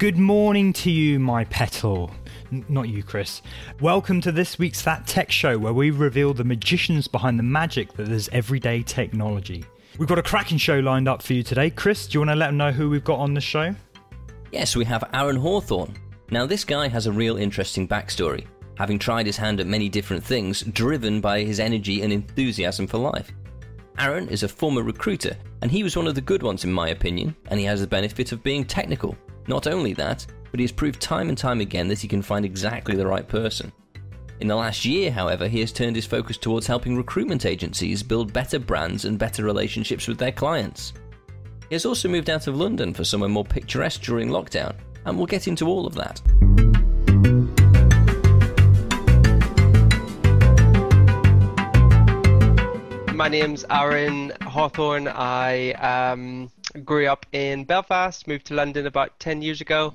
Good morning to you, my petal. N- not you, Chris. Welcome to this week's That Tech Show, where we reveal the magicians behind the magic that is everyday technology. We've got a cracking show lined up for you today. Chris, do you want to let them know who we've got on the show? Yes, we have Aaron Hawthorne. Now, this guy has a real interesting backstory, having tried his hand at many different things, driven by his energy and enthusiasm for life. Aaron is a former recruiter, and he was one of the good ones in my opinion, and he has the benefit of being technical. Not only that, but he has proved time and time again that he can find exactly the right person. In the last year, however, he has turned his focus towards helping recruitment agencies build better brands and better relationships with their clients. He has also moved out of London for somewhere more picturesque during lockdown, and we'll get into all of that. My name's Aaron Hawthorne. I um, grew up in Belfast, moved to London about 10 years ago.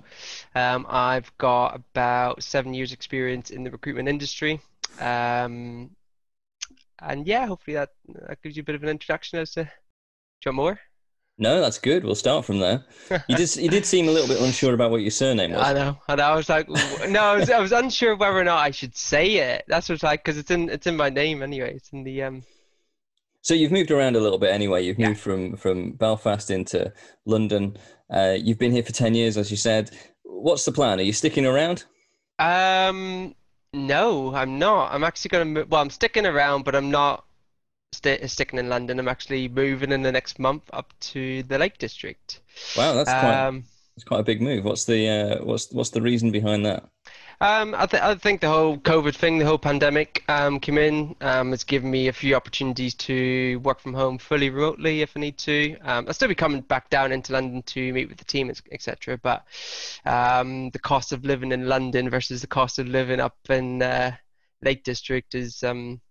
Um, I've got about seven years' experience in the recruitment industry. Um, and yeah, hopefully that, that gives you a bit of an introduction as to. Do you want more? No, that's good. We'll start from there. You did you did seem a little bit unsure about what your surname was. I know, and I was like, no, I was, I was unsure whether or not I should say it. That's what's like, because it's in it's in my name anyway. It's in the um. So you've moved around a little bit anyway. You've Yeah. moved from from Belfast into London. Uh, you've been here for ten years, as you said. What's the plan? Are you sticking around? Um, no, I'm not. I'm actually gonna. Well, I'm sticking around, but I'm not sti sticking in London. I'm actually moving in the next month up to the Lake District. Wow, that's quite Um, that's quite a big move. What's the uh, what's what's the reason behind that? Um, I, th I think the whole COVID thing, the whole pandemic, um, came in. Um, it's given me a few opportunities to work from home fully remotely if I need to. Um, I'll still be coming back down into London to meet with the team, etc. But um, the cost of living in London versus the cost of living up in uh, Lake District is, um,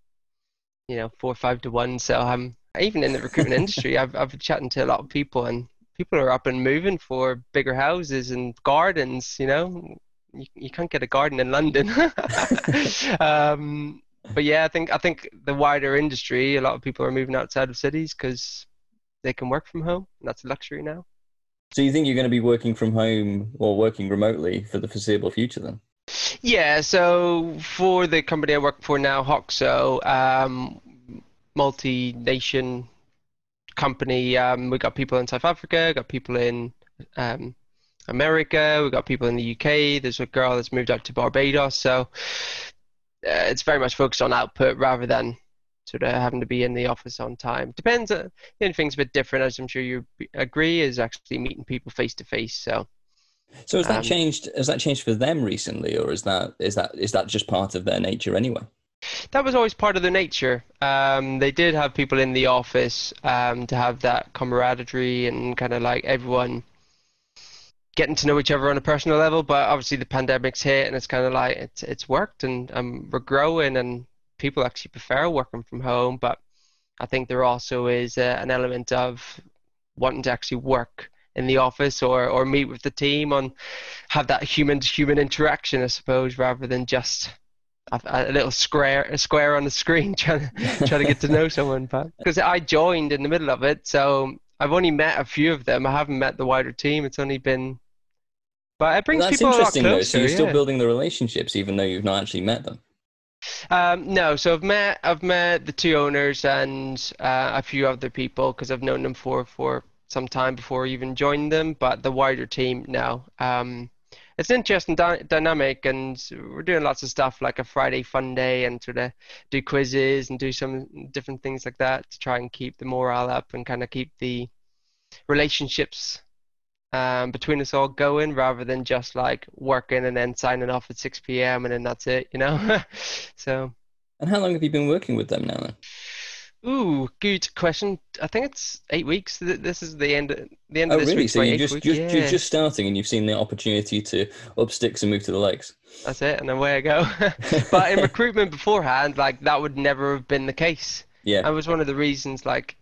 you know, four or five to one. So I'm even in the recruitment industry. I've I've been chatting to a lot of people, and people are up and moving for bigger houses and gardens. You know, you, you can't get a garden in London. um, but yeah, I think I think the wider industry, a lot of people are moving outside of cities because they can work from home. And that's a luxury now. So you think you're going to be working from home or working remotely for the foreseeable future then? Yeah, so for the company I work for now, Hoxo, um, multi-nation company. Um, we got people in South Africa, got people in um, America, We've got people in the UK. There's a girl that's moved out to Barbados, so uh, it's very much focused on output rather than sort of having to be in the office on time. Depends. Uh, thing's a bit different, as I'm sure you agree, is actually meeting people face to face. So. So has that Um, changed? Has that changed for them recently, or is that is that is that just part of their nature anyway? That was always part of their nature. Um, they did have people in the office um, to have that camaraderie and kind of like everyone getting to know each other on a personal level. But obviously the pandemic's hit and it's kind of like it's it's worked and um, we're growing and people actually prefer working from home. But I think there also is uh, an element of wanting to actually work in the office or, or meet with the team on have that human to human interaction, I suppose, rather than just a, a little square a square on the screen trying to trying to get to know someone. But because I joined in the middle of it, so I've only met a few of them. I haven't met the wider team. It's only been, but it brings That's people a lot interesting though. closer. So you're still yeah. building the relationships even though you've not actually met them. Um, no, so I've met I've met the two owners and uh, a few other people because I've known them for for some time before I even joined them. But the wider team, no. Um, it's an interesting dy dynamic, and we're doing lots of stuff like a Friday fun day and sort of do quizzes and do some different things like that to try and keep the morale up and kind of keep the relationships um, between us all going rather than just like working and then signing off at 6 p.m. and then that's it, you know? so, And how long have you been working with them now? Then? ooh, good question. I think it's eight weeks. This is the end. The end Oh, of this really? week's So you eighth just week. just yeah, you're just starting and you've seen the opportunity to up sticks and move to the lakes. that's it, and away I go. but in recruitment beforehand, like that would never have been the case. Yeah. That was one of the reasons, like,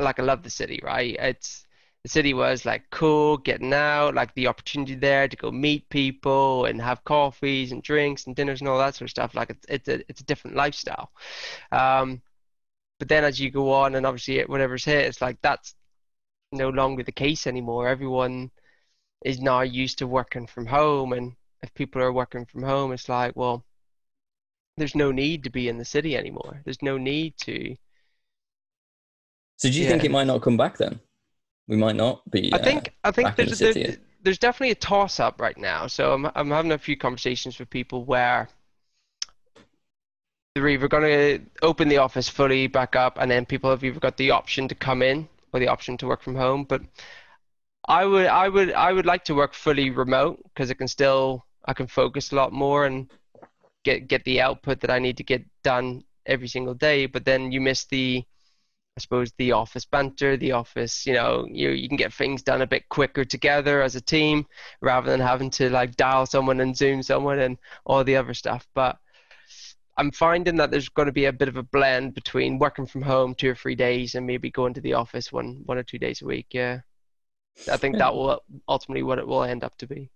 like I love the city, right? It's the city was like cool, getting out, like the opportunity there to go meet people and have coffees and drinks and dinners and all that sort of stuff. Like it's it's a it's a different lifestyle. Um, but then as you go on and obviously whatever's hit, it's like that's no longer the case anymore. Everyone is now used to working from home, and if people are working from home, it's like, well, there's no need to be in the city anymore. There's no need to. So do you yeah. think it might not come back then? We might not be. I think uh, I think there's the there, there's definitely a toss up right now. So I'm I'm having a few conversations with people where they're either going to open the office fully back up, and then people have either got the option to come in or the option to work from home. But I would I would I would like to work fully remote because it can still I can focus a lot more and get get the output that I need to get done every single day. But then you miss the I suppose the office banter, the office, you know, you you can get things done a bit quicker together as a team rather than having to like dial someone and zoom someone and all the other stuff. But I'm finding that there's going to be a bit of a blend between working from home two or three days and maybe going to the office one one or two days a week. Yeah, I think that will ultimately what it will end up to be.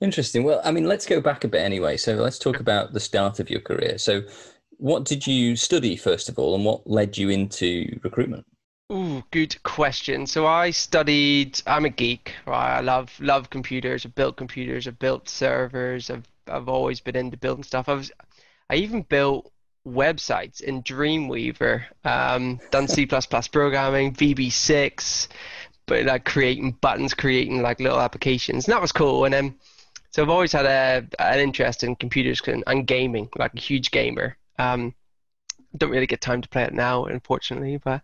Interesting. Well, I mean, let's go back a bit anyway. So let's talk about the start of your career. So what did you study first of all, and what led you into recruitment? Ooh, good question. So I studied. I'm a geek. Right? I love love computers. I've built computers. I've built servers. I've I've always been into building stuff. I was. I even built websites in Dreamweaver. Um, done C++ programming, VB6, but like creating buttons, creating like little applications. And that was cool. And then, so I've always had a an interest in computers and, and gaming. Like a huge gamer. Um, don't really get time to play it now, unfortunately. But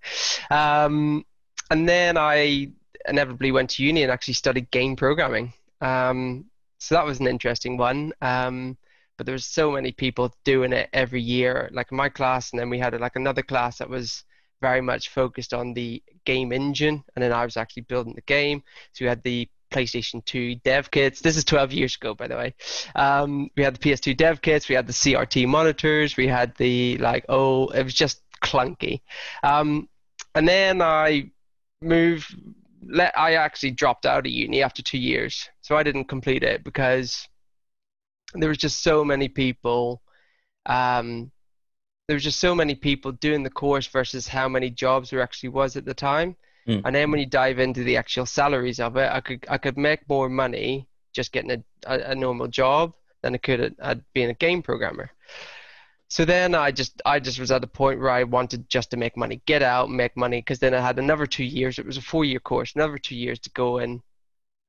um, and then I inevitably went to uni and actually studied game programming. Um, so that was an interesting one. Um, but there was so many people doing it every year, like my class, and then we had like another class that was very much focused on the game engine, and then I was actually building the game. So we had the PlayStation 2 dev kits. This is 12 years ago, by the way. Um, we had the PS2 dev kits. We had the CRT monitors. We had the like oh, it was just clunky. Um, and then I moved. Let I actually dropped out of uni after two years, so I didn't complete it because there was just so many people. Um, there was just so many people doing the course versus how many jobs there actually was at the time. Mm. And then when you dive into the actual salaries of it, I could I could make more money just getting a, a, a normal job than I could at, at being a game programmer. So then I just I just was at the point where I wanted just to make money, get out, make money, because then I had another two years. It was a four-year course, another two years to go and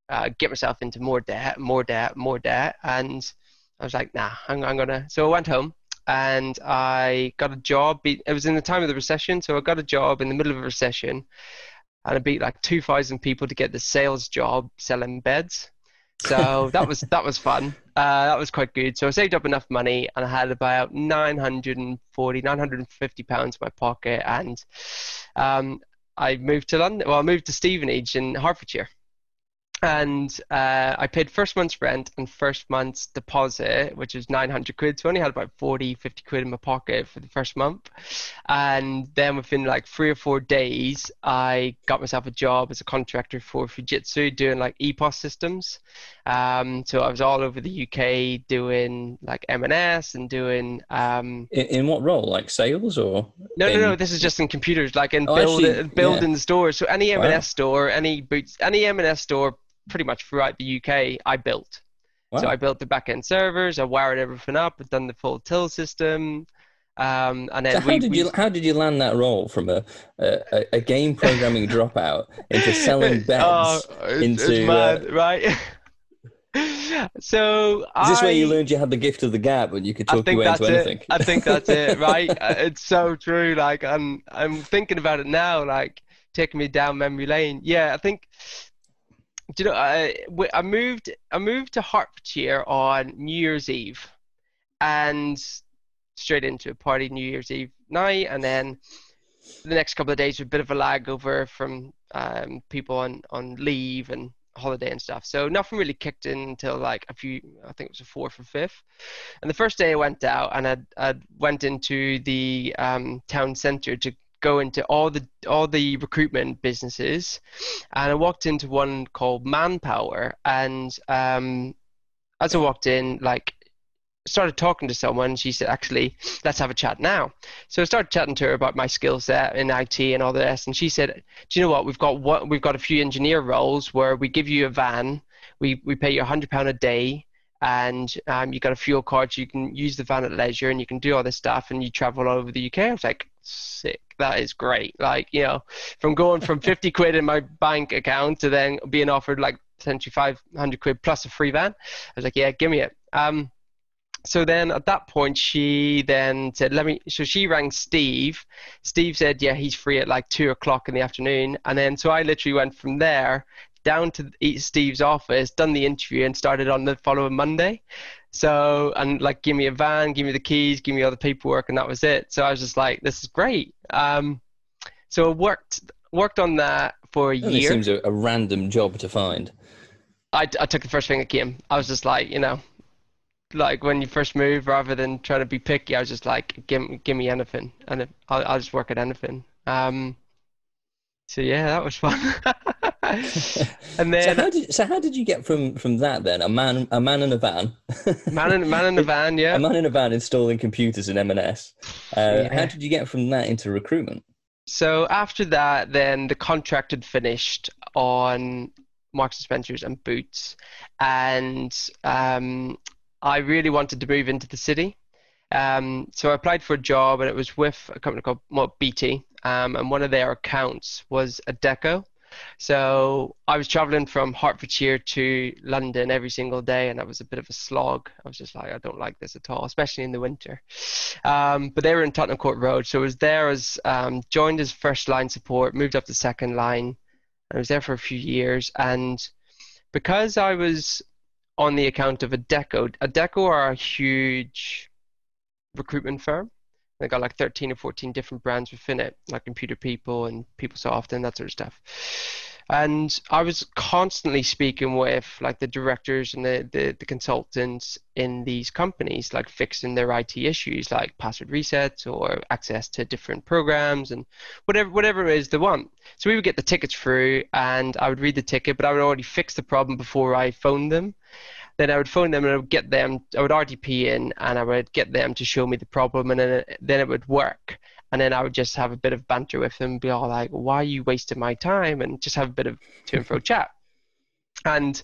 uh, get myself into more debt, more debt, more debt, and I was like, nah, I'm, I'm gonna. So I went home and I got a job. It was in the time of the recession, so I got a job in the middle of a recession, and I beat like 2,000 people to get the sales job selling beds. So that was that was fun. Uh, that was quite good. So I saved up enough money, and I had about 940, 950 pounds in my pocket, and um, I moved to London. Well, I moved to Stevenage in Hertfordshire and uh, I paid first month's rent and first month's deposit, which was 900 quid. So I only had about 40, 50 quid in my pocket for the first month. And then within like three or four days, I got myself a job as a contractor for Fujitsu doing like EPOS systems. Um, so I was all over the UK doing like M&S and doing. Um, in, in, what role? Like sales or? No, in... no, no. This is just in computers, like in oh, build, actually, building yeah. stores. So any M&S wow. store, any boots, any M&S store pretty much throughout the UK, I built. Wow. So I built the backend servers, I wired everything up, I've done the full till system. Um, and then so how we, did we... you how did you land that role from a a, a game programming dropout into selling beds oh, into it's mad, uh... right? so is this I, where you learned you had the gift of the gab and you could talk your way into anything? I think that's it, right? Uh, it's so true. Like I'm I'm thinking about it now, like taking me down memory lane. Yeah, I think you know, I, I moved I moved to Hertfordshire on New Year's Eve, and straight into a party New Year's Eve night, and then the next couple of days a bit of a lag over from um, people on on leave and holiday and stuff. So nothing really kicked in until like a few, I think it was a fourth or fifth. And the first day I went out and I I went into the um, town centre to go into all the all the recruitment businesses, and I walked into one called Manpower, and um, as I walked in, like started talking to someone she said actually let's have a chat now. So i started chatting to her about my skill set in it and all this and she said do you know what? We've got what we've got a few engineer roles where we give you a van we we pay you a hundred pound a day, and um, you got a fuel card, so you can use the van at leisure, and you can do all this stuff, and you travel all over the UK. I was like, sick. That is great. Like you know, from going from fifty quid in my bank account to then being offered like five hundred quid plus a free van. I was like, yeah, give me it. Um, so then at that point she then said let me so she rang steve steve said yeah he's free at like two o'clock in the afternoon and then so i literally went from there down to steve's office done the interview and started on the following monday. So and like give me a van give me the keys give me all the paperwork and that was it. So i was just like this is great. Um, so I worked worked on that for a year. it seems a, a random job to find. I, I took the first thing that came. I was just like you know like when you first move, rather than trying to be picky, I was just like, give give me anything, and I'll I'll just work at anything. Um, so yeah, that was fun. and then, so how, did, so how did you get from from that then? A man a man in a van, man in man in a van, yeah, a man in a van installing computers in M&S. Uh, yeah. How did you get from that into recruitment? So after that, then the contract had finished on Marks and Spencers and Boots, and um, I really wanted to move into the city. Um, so I applied for a job, and it was with a company called well, BT, um, and one of their accounts was Adecco. So I was traveling from Hertfordshire to London every single day, and that was a bit of a slog. I was just like, I don't like this at all, especially in the winter. Um, but they were in Tottenham Court Road, so I was there as um, joined as first line support, moved up to second line. I was there for a few years, and because I was on the account of Adecco, a deco are a huge recruitment firm. They got like 13 or 14 different brands within it, like Computer People and PeopleSoft and that sort of stuff. And I was constantly speaking with like the directors and the, the, the consultants in these companies, like fixing their IT issues, like password resets or access to different programs and whatever whatever it is they want. So we would get the tickets through, and I would read the ticket, but I would already fix the problem before I phoned them then I would phone them and I would get them, I would RDP in and I would get them to show me the problem and then it, then it would work. And then I would just have a bit of banter with them, be all like, why are you wasting my time? And just have a bit of to and fro chat. And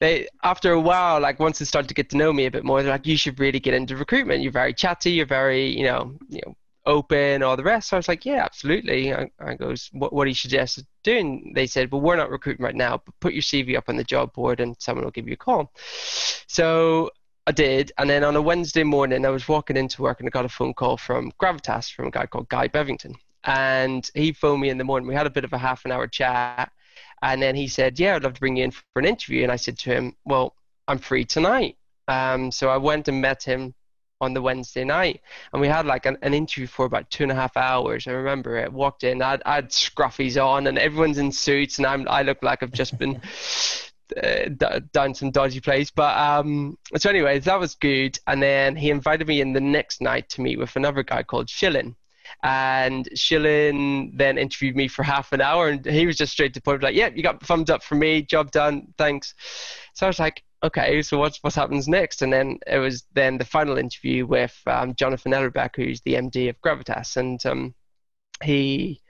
they, after a while, like once they started to get to know me a bit more, they're like, you should really get into recruitment. You're very chatty. You're very, you know, you know, open, all the rest. So I was like, yeah, absolutely. I, I goes, what, what do you suggest doing? They said, well, we're not recruiting right now, but put your CV up on the job board and someone will give you a call. So I did, and then on a Wednesday morning, I was walking into work and I got a phone call from Gravitas from a guy called Guy Bevington, and he phoned me in the morning. We had a bit of a half an hour chat, and then he said, "Yeah, I'd love to bring you in for an interview." And I said to him, "Well, I'm free tonight." Um, so I went and met him on the Wednesday night, and we had like an, an interview for about two and a half hours. I remember it. Walked in, I had scruffy on, and everyone's in suits, and I'm I look like I've just been. Uh, done some dodgy plays, but um, so anyways, that was good. And then he invited me in the next night to meet with another guy called Shilin, and Shilin then interviewed me for half an hour, and he was just straight to point, like, "Yeah, you got thumbs up for me, job done, thanks." So I was like, okay, so what's what happens next? And then it was then the final interview with um, Jonathan Ellerbeck, who's the MD of Gravitas, and um, he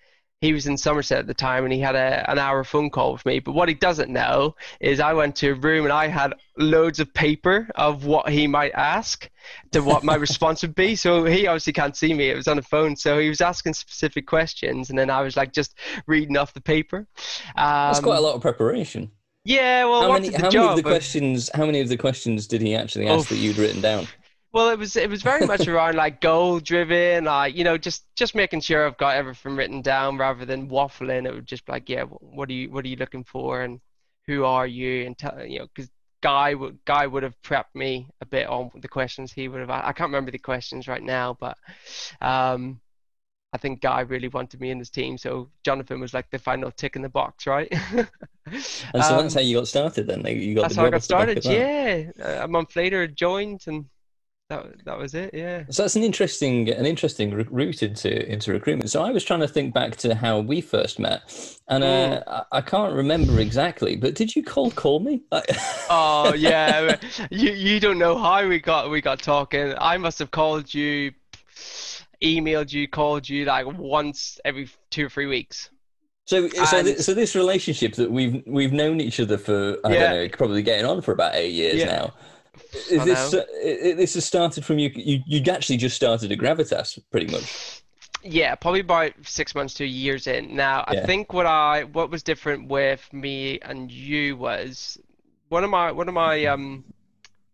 he was in Somerset at the time, and he had a, an hour phone call with me. But what he doesn't know is I went to a room and I had loads of paper of what he might ask, to what my response would be. So he obviously can't see me; it was on the phone. So he was asking specific questions, and then I was like just reading off the paper. Um, That's quite a lot of preparation. Yeah, well, how many, how many of the questions? How many of the questions did he actually ask that you'd written down? Well, it was it was very much around like goal driven, like you know, just just making sure I've got everything written down rather than waffling. It would just be like, yeah, what are you what are you looking for, and who are you, and tell you know, because Guy would Guy would have prepped me a bit on the questions he would have. I can't remember the questions right now, but um, I think Guy really wanted me in his team, so Jonathan was like the final tick in the box, right? and so um, that's how you got started then. You got that's how I got started. Yeah, a month later, joined, and that that was it. Yeah. So that's an interesting an interesting route into into recruitment. So I was trying to think back to how we first met, and uh, mm. I, I, can't remember exactly. But did you cold call me? oh yeah, you you don't know how we got we got talking. I must have called you emailed you, called you like once every two or three weeks. So, so, th- so this relationship that we've we've known each other for I yeah. don't know, probably getting on for about eight years yeah. now. Is this uh, this has started from you? You you actually just started a Gravitas, pretty much. Yeah, probably about six months to years in. Now, yeah. I think what I what was different with me and you was one of my one of my um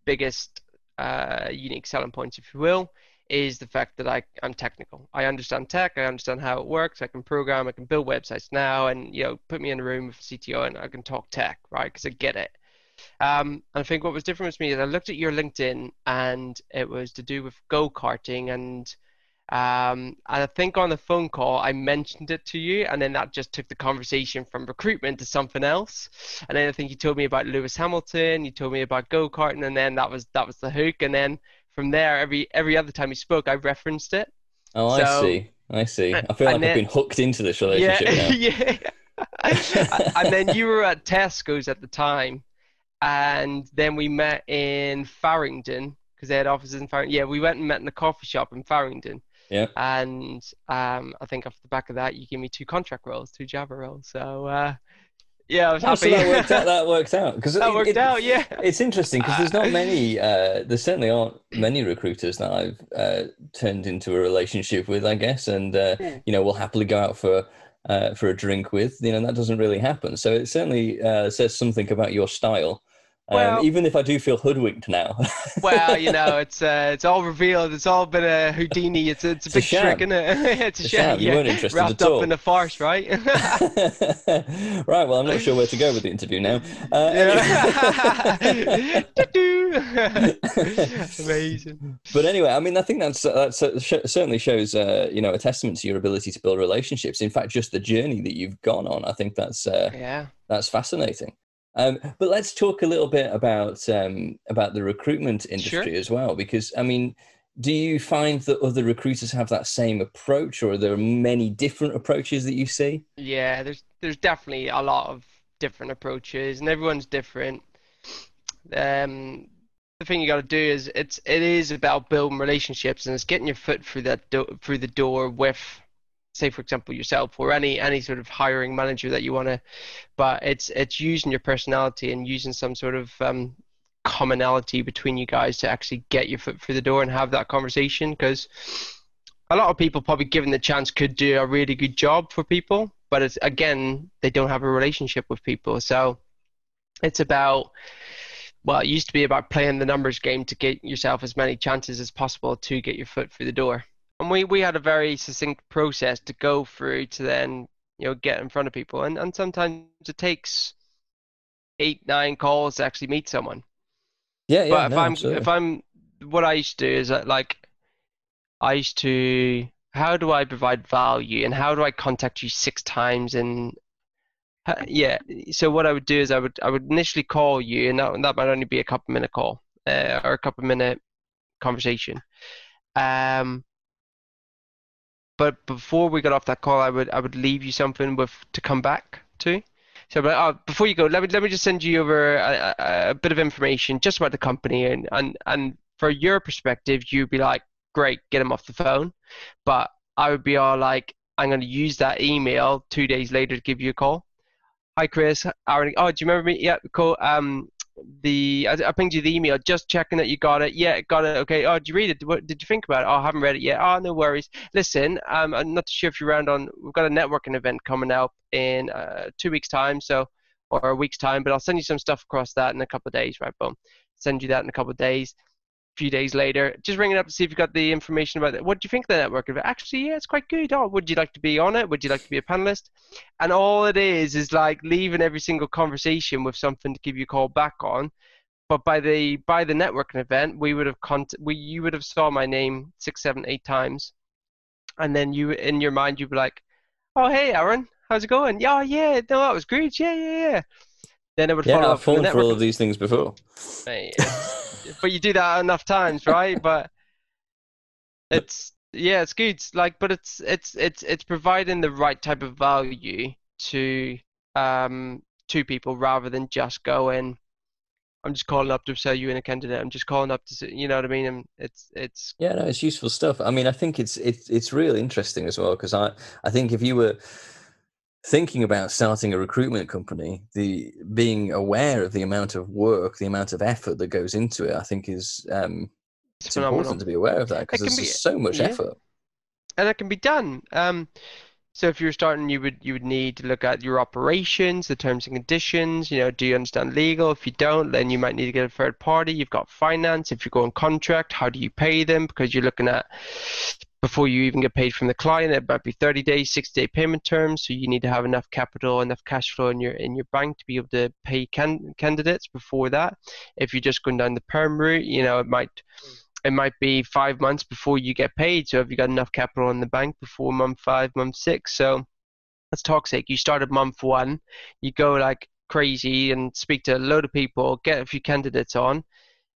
biggest uh, unique selling points, if you will, is the fact that I, I'm technical. I understand tech. I understand how it works. I can program. I can build websites now, and you know, put me in a room with a CTO, and I can talk tech, right? Because I get it. Um, and I think what was different with me is I looked at your LinkedIn, and it was to do with go karting and um, and I think on the phone call I mentioned it to you, and then that just took the conversation from recruitment to something else. And then I think you told me about Lewis Hamilton, you told me about go karting, and then that was that was the hook. And then from there, every every other time you spoke, I referenced it. Oh, so, I see. I see. I feel like then, I've been hooked into this relationship yeah, now. yeah. and then you were at Tesco's at the time, and then we met in Farringdon because they had offices in Farringdon. Yeah, we went and met in a coffee shop in Farringdon. Yeah. And um, I think off the back of that, you give me two contract roles, two Java roles. So uh, yeah, I was oh, happy. So that worked out. That worked out because that it, worked it, out. Yeah. It's interesting because there's not many. Uh, there certainly aren't many recruiters that I've uh, turned into a relationship with, I guess, and uh, hmm. you know, will happily go out for. Uh, for a drink with, you know, that doesn't really happen. So it certainly uh, says something about your style um, even if I do feel hoodwinked now. well, you know, it's uh, it's all revealed. It's all been a Houdini. It's a, it's a it's big a trick, isn't it? it's a, a sham. sham. You yeah. weren't interested Wrapped at up in a farce, right? right. Well, I'm not sure where to go with the interview now. Uh, Amazing. But anyway, I mean, I think that's that certainly shows, uh, you know, a testament to your ability to build relationships. In fact, just the journey that you've gone on, I think that's uh, yeah, that's fascinating. Um, but let's talk a little bit about um, about the recruitment industry sure. as well, because I mean, do you find that other recruiters have that same approach, or are there many different approaches that you see? Yeah, there's there's definitely a lot of different approaches, and everyone's different. Um, the thing you got to do is it's it is about building relationships, and it's getting your foot through that do- through the door with say for example yourself or any any sort of hiring manager that you want to but it's it's using your personality and using some sort of um, commonality between you guys to actually get your foot through the door and have that conversation because a lot of people probably given the chance could do a really good job for people but it's again they don't have a relationship with people. So it's about well it used to be about playing the numbers game to get yourself as many chances as possible to get your foot through the door we, we had a very succinct process to go through to then you know get in front of people. And, and sometimes it takes eight nine calls to actually meet someone. Yeah yeah but if no, i'm absolutely. if i'm what i used to do is that like i used to how do i provide value and how do i contact you six times and yeah. So what i would do is i would i would initially call you and that, that might only be a couple minute call uh, or a couple minute conversation. Um but before we got off that call, I would I would leave you something with to come back to. So, but uh, before you go, let me let me just send you over a, a, a, bit of information just about the company and and and for your perspective, you'd be like, great, get him off the phone. But I would be all like, I'm going to use that email two days later to give you a call. Hi, Chris. Aaron. Oh, do you remember me? Yeah, cool. Um, the I, I pinged you the email, just checking that you got it. Yeah, got it. Okay. Oh, did you read it? What did you think about it? Oh, I haven't read it yet. Oh, no worries. Listen, um, I'm not sure if you're around on. We've got a networking event coming up in uh, two weeks' time, so or a week's time. But I'll send you some stuff across that in a couple of days. Right, boom. Send you that in a couple of days few days later, just ring it up to see if you've got the information about it. What do you think of the network? Actually, yeah, it's quite good. Oh, would you like to be on it? Would you like to be a panelist? And all it is is like leaving every single conversation with something to give you a call back on. But by the by the networking event, we would have cont- we you would have saw my name six, seven, eight times, and then you in your mind you'd be like, "Oh, hey, Aaron, how's it going? Yeah, yeah, no, that was great. Yeah, yeah, yeah." Then it would yeah, follow I've up fallen for all of these things before. Hey, but you do that enough times, right? but it's yeah, it's good. Like, but it's it's it's it's providing the right type of value to um to people rather than just going. I'm just calling up to sell you in a candidate. I'm just calling up to, you know what I mean? And it's it's yeah, no, it's useful stuff. I mean, I think it's it's it's really interesting as well because I I think if you were thinking about starting a recruitment company, the being aware of the amount of work, the amount of effort that goes into it, I think is um, it's, it's important to be aware of that because there's be, so much yeah. effort. And it can be done. Um, so if you're starting, you would you would need to look at your operations, the terms and conditions. You know, do you understand legal? If you don't, then you might need to get a third party. You've got finance. If you go on contract, how do you pay them? Because you're looking at before you even get paid from the client, it might be 30 days, 60 day payment terms. So you need to have enough capital, enough cash flow in your in your bank to be able to pay can, candidates before that. If you're just going down the perm route, you know, it might it might be five months before you get paid. So have you got enough capital in the bank before month five, month six? So that's toxic. You start at month one, you go like crazy and speak to a load of people, get a few candidates on.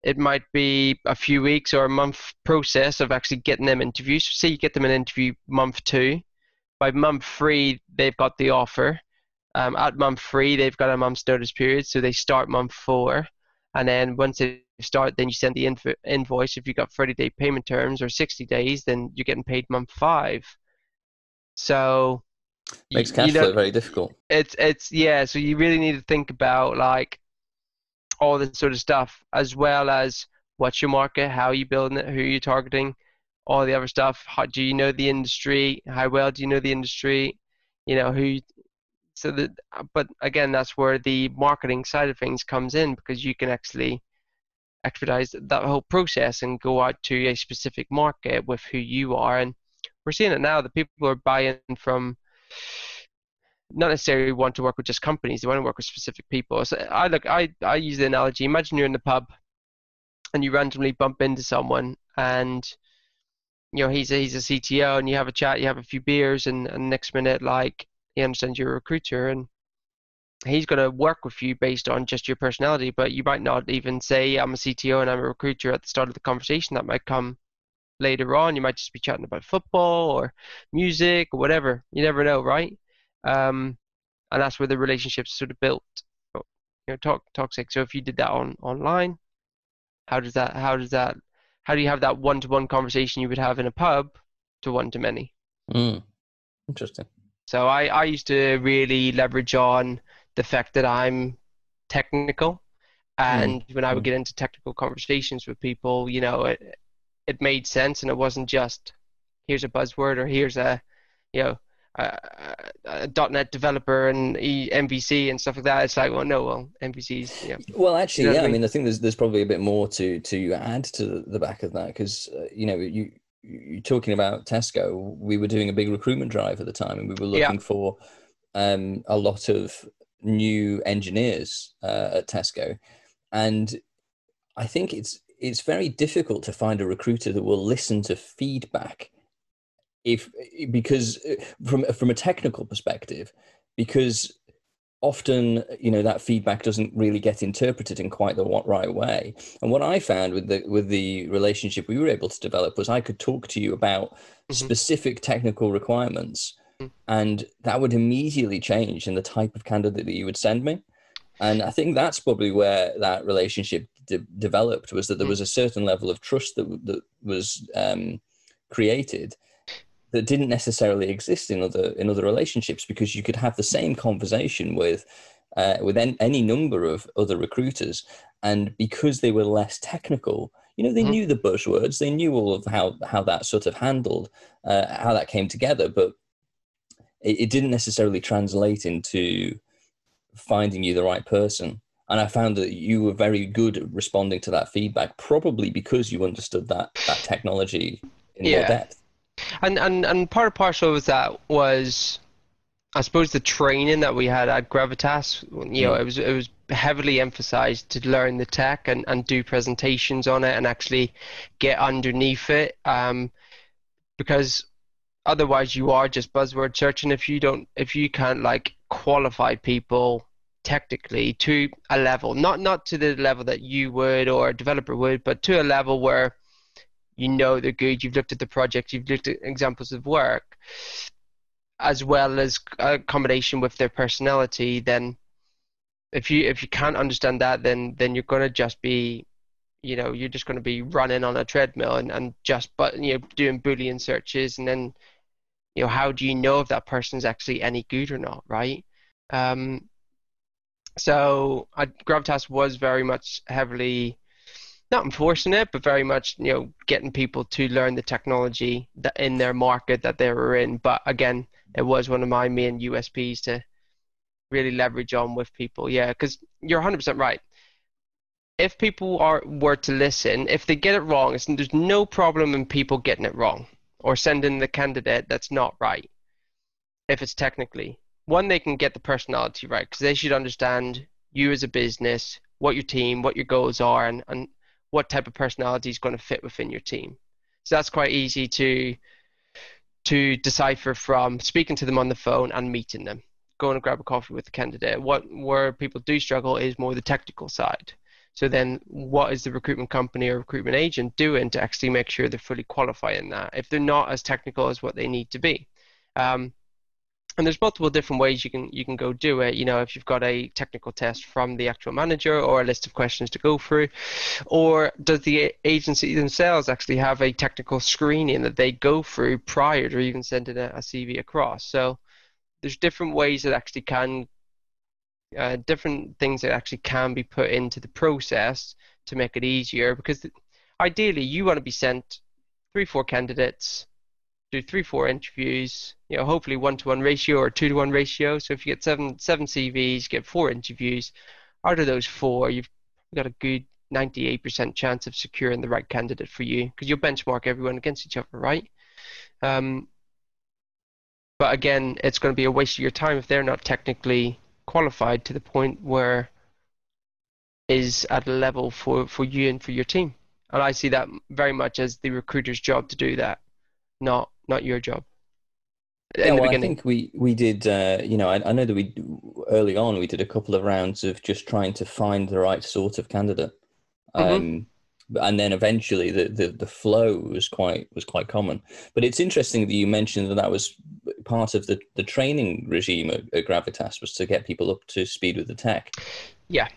It might be a few weeks or a month process of actually getting them interviews. So say you get them an interview month two. By month three, they've got the offer. Um, at month three, they've got a month's notice period, so they start month four. And then once they start, then you send the inv- invoice. If you've got 30 day payment terms or 60 days, then you're getting paid month five. So makes cash you know, flow very difficult. It's it's yeah. So you really need to think about like all this sort of stuff as well as what's your market, how are you building it, who are you targeting, all the other stuff. How do you know the industry? How well do you know the industry? You know who. So that, but again, that's where the marketing side of things comes in because you can actually expedite that whole process and go out to a specific market with who you are. And we're seeing it now that people are buying from not necessarily want to work with just companies; they want to work with specific people. So I look, I I use the analogy. Imagine you're in the pub, and you randomly bump into someone, and you know he's a, he's a CTO, and you have a chat, you have a few beers, and, and next minute like he understands you're a recruiter, and he's going to work with you based on just your personality, but you might not even say I'm a CTO and I'm a recruiter at the start of the conversation. That might come later on. You might just be chatting about football or music or whatever. You never know, right? Um, and that's where the relationships sort of built. You know, talk, toxic. So if you did that on online, how does that? How does that? How do you have that one-to-one conversation you would have in a pub to one-to-many? Mm. Interesting. So I, I used to really leverage on the fact that I'm technical. And mm. when I would mm. get into technical conversations with people, you know, it it made sense, and it wasn't just here's a buzzword or here's a you know a, a .NET developer and MVC and stuff like that. It's like, well, no, well, MVC's yeah. Well, actually, you know yeah. I mean, I think there's there's probably a bit more to to add to the back of that because uh, you know you you're talking about Tesco. We were doing a big recruitment drive at the time, and we were looking yeah. for um, a lot of new engineers uh, at Tesco, and I think it's it's very difficult to find a recruiter that will listen to feedback if because uh, from from a technical perspective because often you know that feedback doesn't really get interpreted in quite the right way and what i found with the with the relationship we were able to develop was i could talk to you about mm-hmm. specific technical requirements and that would immediately change in the type of candidate that you would send me and i think that's probably where that relationship de- developed was that there mm. was a certain level of trust that, that was um, created that didn't necessarily exist in other in other relationships because you could have the same conversation with uh, with en- any number of other recruiters and because they were less technical you know they mm. knew the buzzwords they knew all of how how that sort of handled uh, how that came together but it, it didn't necessarily translate into finding you the right person. And I found that you were very good at responding to that feedback, probably because you understood that that technology in yeah. more depth. And and and part of parcel of that was, I suppose, the training that we had at Gravitas. You know, mm. it was it was heavily emphasized to learn the tech and, and do presentations on it and actually get underneath it. Um, because otherwise you are just buzzword searching if you don't if you can't like qualify people technically to a level not not to the level that you would or a developer would but to a level where you know they're good you've looked at the project you've looked at examples of work as well as a combination with their personality then if you if you can't understand that then then you're to just be you know you're just to be running on a treadmill and, and just but you know doing boolean searches and then you know, how do you know if that person is actually any good or not, right? Um, so I, Gravitas was very much heavily not enforcing it, but very much you know getting people to learn the technology that in their market that they were in. But again, it was one of my main USPs to really leverage on with people. Yeah, because you're 100% right. If people are were to listen, if they get it wrong, there's no problem in people getting it wrong or sending the candidate that's not right. If it's technically one, they can get the personality right because they should understand you as a business, what your team, what your goals are, and, and what type of personality is going to fit within your team. So that's quite easy to to decipher from speaking to them on the phone and meeting them. Going and grab a coffee with the candidate. What where people do struggle is more the technical side. So then, what is the recruitment company or recruitment agent doing to actually make sure they're fully qualified in that? If they're not as technical as what they need to be, um, and there's multiple different ways you can you can go do it you know if you've got a technical test from the actual manager or a list of questions to go through. Or does the agency themselves actually have a technical screening that they go through prior to even sending a, a cv across? So there's different ways that actually can uh, different things that actually can be put into the process to make it easier. Because ideally you want to be sent three four candidates do three, four interviews, you know, hopefully one to one ratio or two to one ratio. So if you get seven seven CVs, get four interviews. Out of those four, you've got a good 98% chance of securing the right candidate for you because you'll benchmark everyone against each other, right? Um, but again, it's going to be a waste of your time if they're not technically qualified to the point where is at a level for, for you and for your team. And I see that very much as the recruiter's job to do that, not not your job. Yeah, well, I think we we did. Uh, you know, I, I, know that we early on we did a couple of rounds of just trying to find the right sort of candidate, mm-hmm. um, and then eventually the, the the flow was quite was quite common. But it's interesting that you mentioned that that was part of the the training regime at, at Gravitas was to get people up to speed with the tech. Yeah,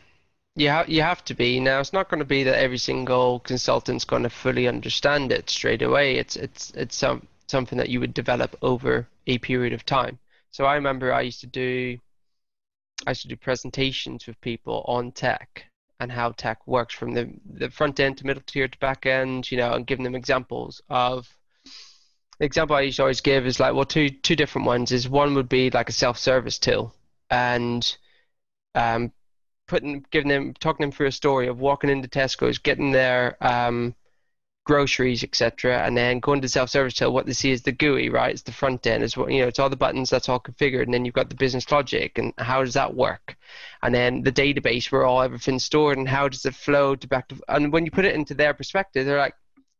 you, ha- you have to be. Now, it's not going to be that every single consultant's going to fully understand it straight away. It's it's it's some something that you would develop over a period of time. So I remember I used to do I used to do presentations with people on tech and how tech works from the the front end to middle tier to back end, you know, and giving them examples of the example I used to always give is like well two two different ones is one would be like a self service till and um, putting giving them talking them through a story of walking into Tesco's, getting their um, groceries, etc., and then going to self-service till what they see is the GUI, right? It's the front end, is what you know. It's all the buttons that's all configured, and then you've got the business logic and how does that work, and then the database where all everything's stored and how does it flow to back to. And when you put it into their perspective, they're like,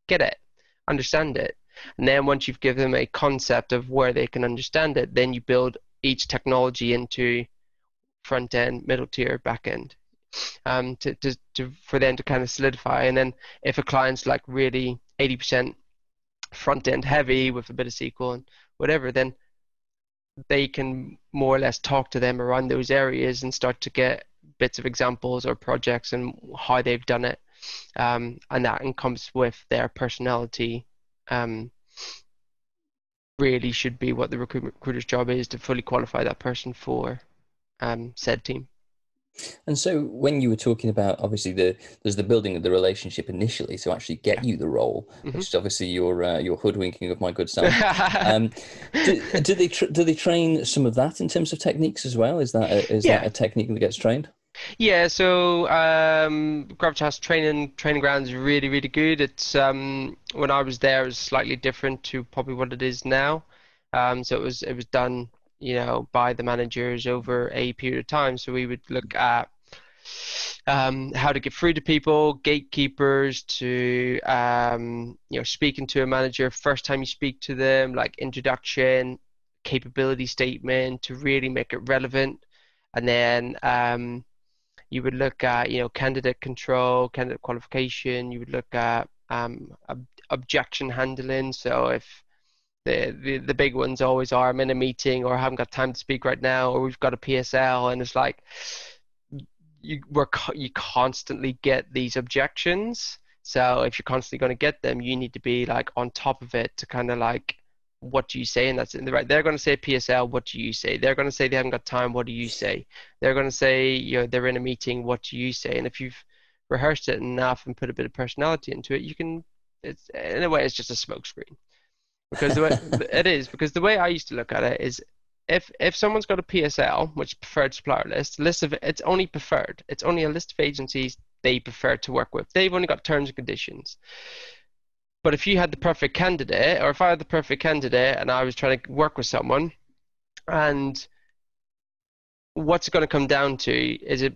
get it, understand it, and then once you've given them a concept of where they can understand it, then you build each technology into front end, middle tier, back end um, to, to, to, for them to kind of solidify. And then if a client's like really 80% front end heavy with a bit of SQL and whatever, then they can more or less talk to them around those areas and start to get bits of examples or projects and how they've done it. Um, and that comes with their personality. Um, really should be what the recruiter's job is to fully qualify that person for um, said team. And so, when you were talking about obviously the there's the building of the relationship initially to actually get you the role, mm-hmm. which is obviously your uh, your hoodwinking of my good self. um, do, do, they tra- do they train some of that in terms of techniques as well? Is that a, is yeah. that a technique that gets trained? Yeah, so um, Gravitas training training ground is really really good. It's um, when I was there, it was slightly different to probably what it is now. Um, so it was it was done you know, by the managers over a period of time. So we would look at um, how to get through to people, gatekeepers, to um, you know, speaking to a manager first time you speak to them, like introduction, capability statement to really make it relevant, and then um, you would look at you know candidate control, candidate qualification. You would look at um, ob- objection handling. So if the, the big ones always are I'm in a meeting or I haven't got time to speak right now or we've got a PSL and it's like you you constantly get these objections so if you're constantly going to get them you need to be like on top of it to kind of like what do you say? And that's in the right. They're going to say PSL. What do you say? They're going to say they haven't got time. What do you say? They're going to say you know they're in a meeting. What do you say? And if you've rehearsed it enough and put a bit of personality into it, you can. It's in a way, it's just a smokescreen. Because the way it is because the way I used to look at it is if if someone's got a PSL, which preferred supplier list, list of it's only preferred. It's only a list of agencies they prefer to work with. They've only got terms and conditions. But if you had the perfect candidate, or if I had the perfect candidate and I was trying to work with someone, and what's it going to come down to is it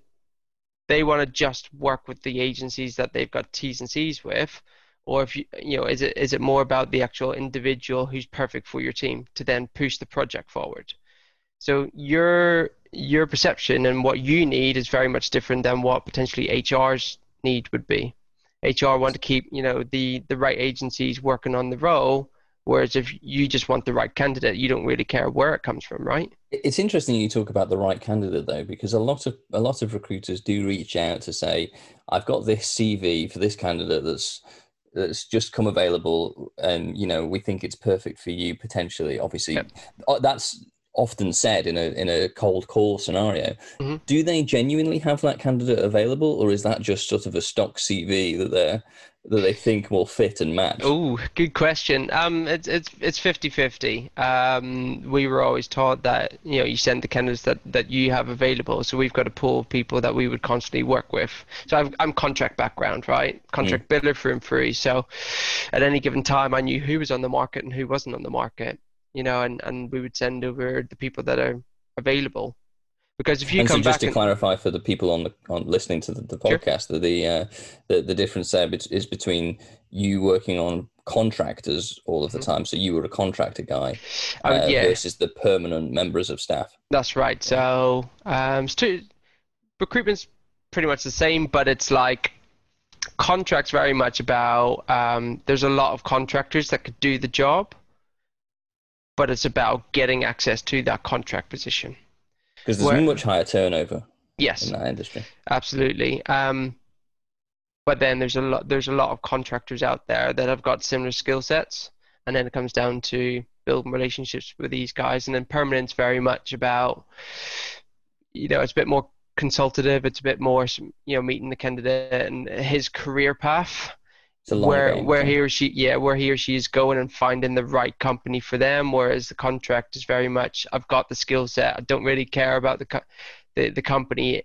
they want to just work with the agencies that they've got T's and C's with, or if you you know is it is it more about the actual individual who's perfect for your team to then push the project forward? So your your perception and what you need is very much different than what potentially HR's need would be. HR want to keep you know the the right agencies working on the role, whereas if you just want the right candidate, you don't really care where it comes from, right? It's interesting you talk about the right candidate though, because a lot of a lot of recruiters do reach out to say, "I've got this CV for this candidate that's." That's just come available and you know we think it's perfect for you potentially obviously yep. Uh, that's often said in a in a cold call scenario. Mm-hmm. Do they genuinely have that candidate available, or is that just sort of a stock CV that they that they think will fit and match? Oh, good question. Um, it's it's it's 50-50. Um, we were always taught that you know you send the candidates that, that you have available. So we've got a pool of people that we would constantly work with. So i am contract background, right? Contract mm. biller through and through. So at any given time, I knew who was on the market and who wasn't on the market you know, and, and we would send over the people that are available. Because if you and come so just to and... clarify for the people on the on listening to the, the podcast, sure. the uh, the the difference there is between you working on contractors all of the mm-hmm. time, so you were a contractor guy, oh, uh, yeah. versus the permanent members of staff. That's right. So um, recruitment's pretty much the same, but it's like contracts very much about um, there's a lot of contractors that could do the job but it's about getting access to that contract position. Because there's Where, much higher turnover. Yes. In that industry. Absolutely. Um, but then there's a lot there's a lot of contractors out there that have got similar skill sets, and then it comes down to building relationships with these guys, and then permanent's very much about, you know, it's a bit more consultative. It's a bit more, you know, meeting the candidate and his career path where where he or she yeah where he or she is going and finding the right company for them whereas the contract is very much I've got the skill set. I don't really care about the co- the, the company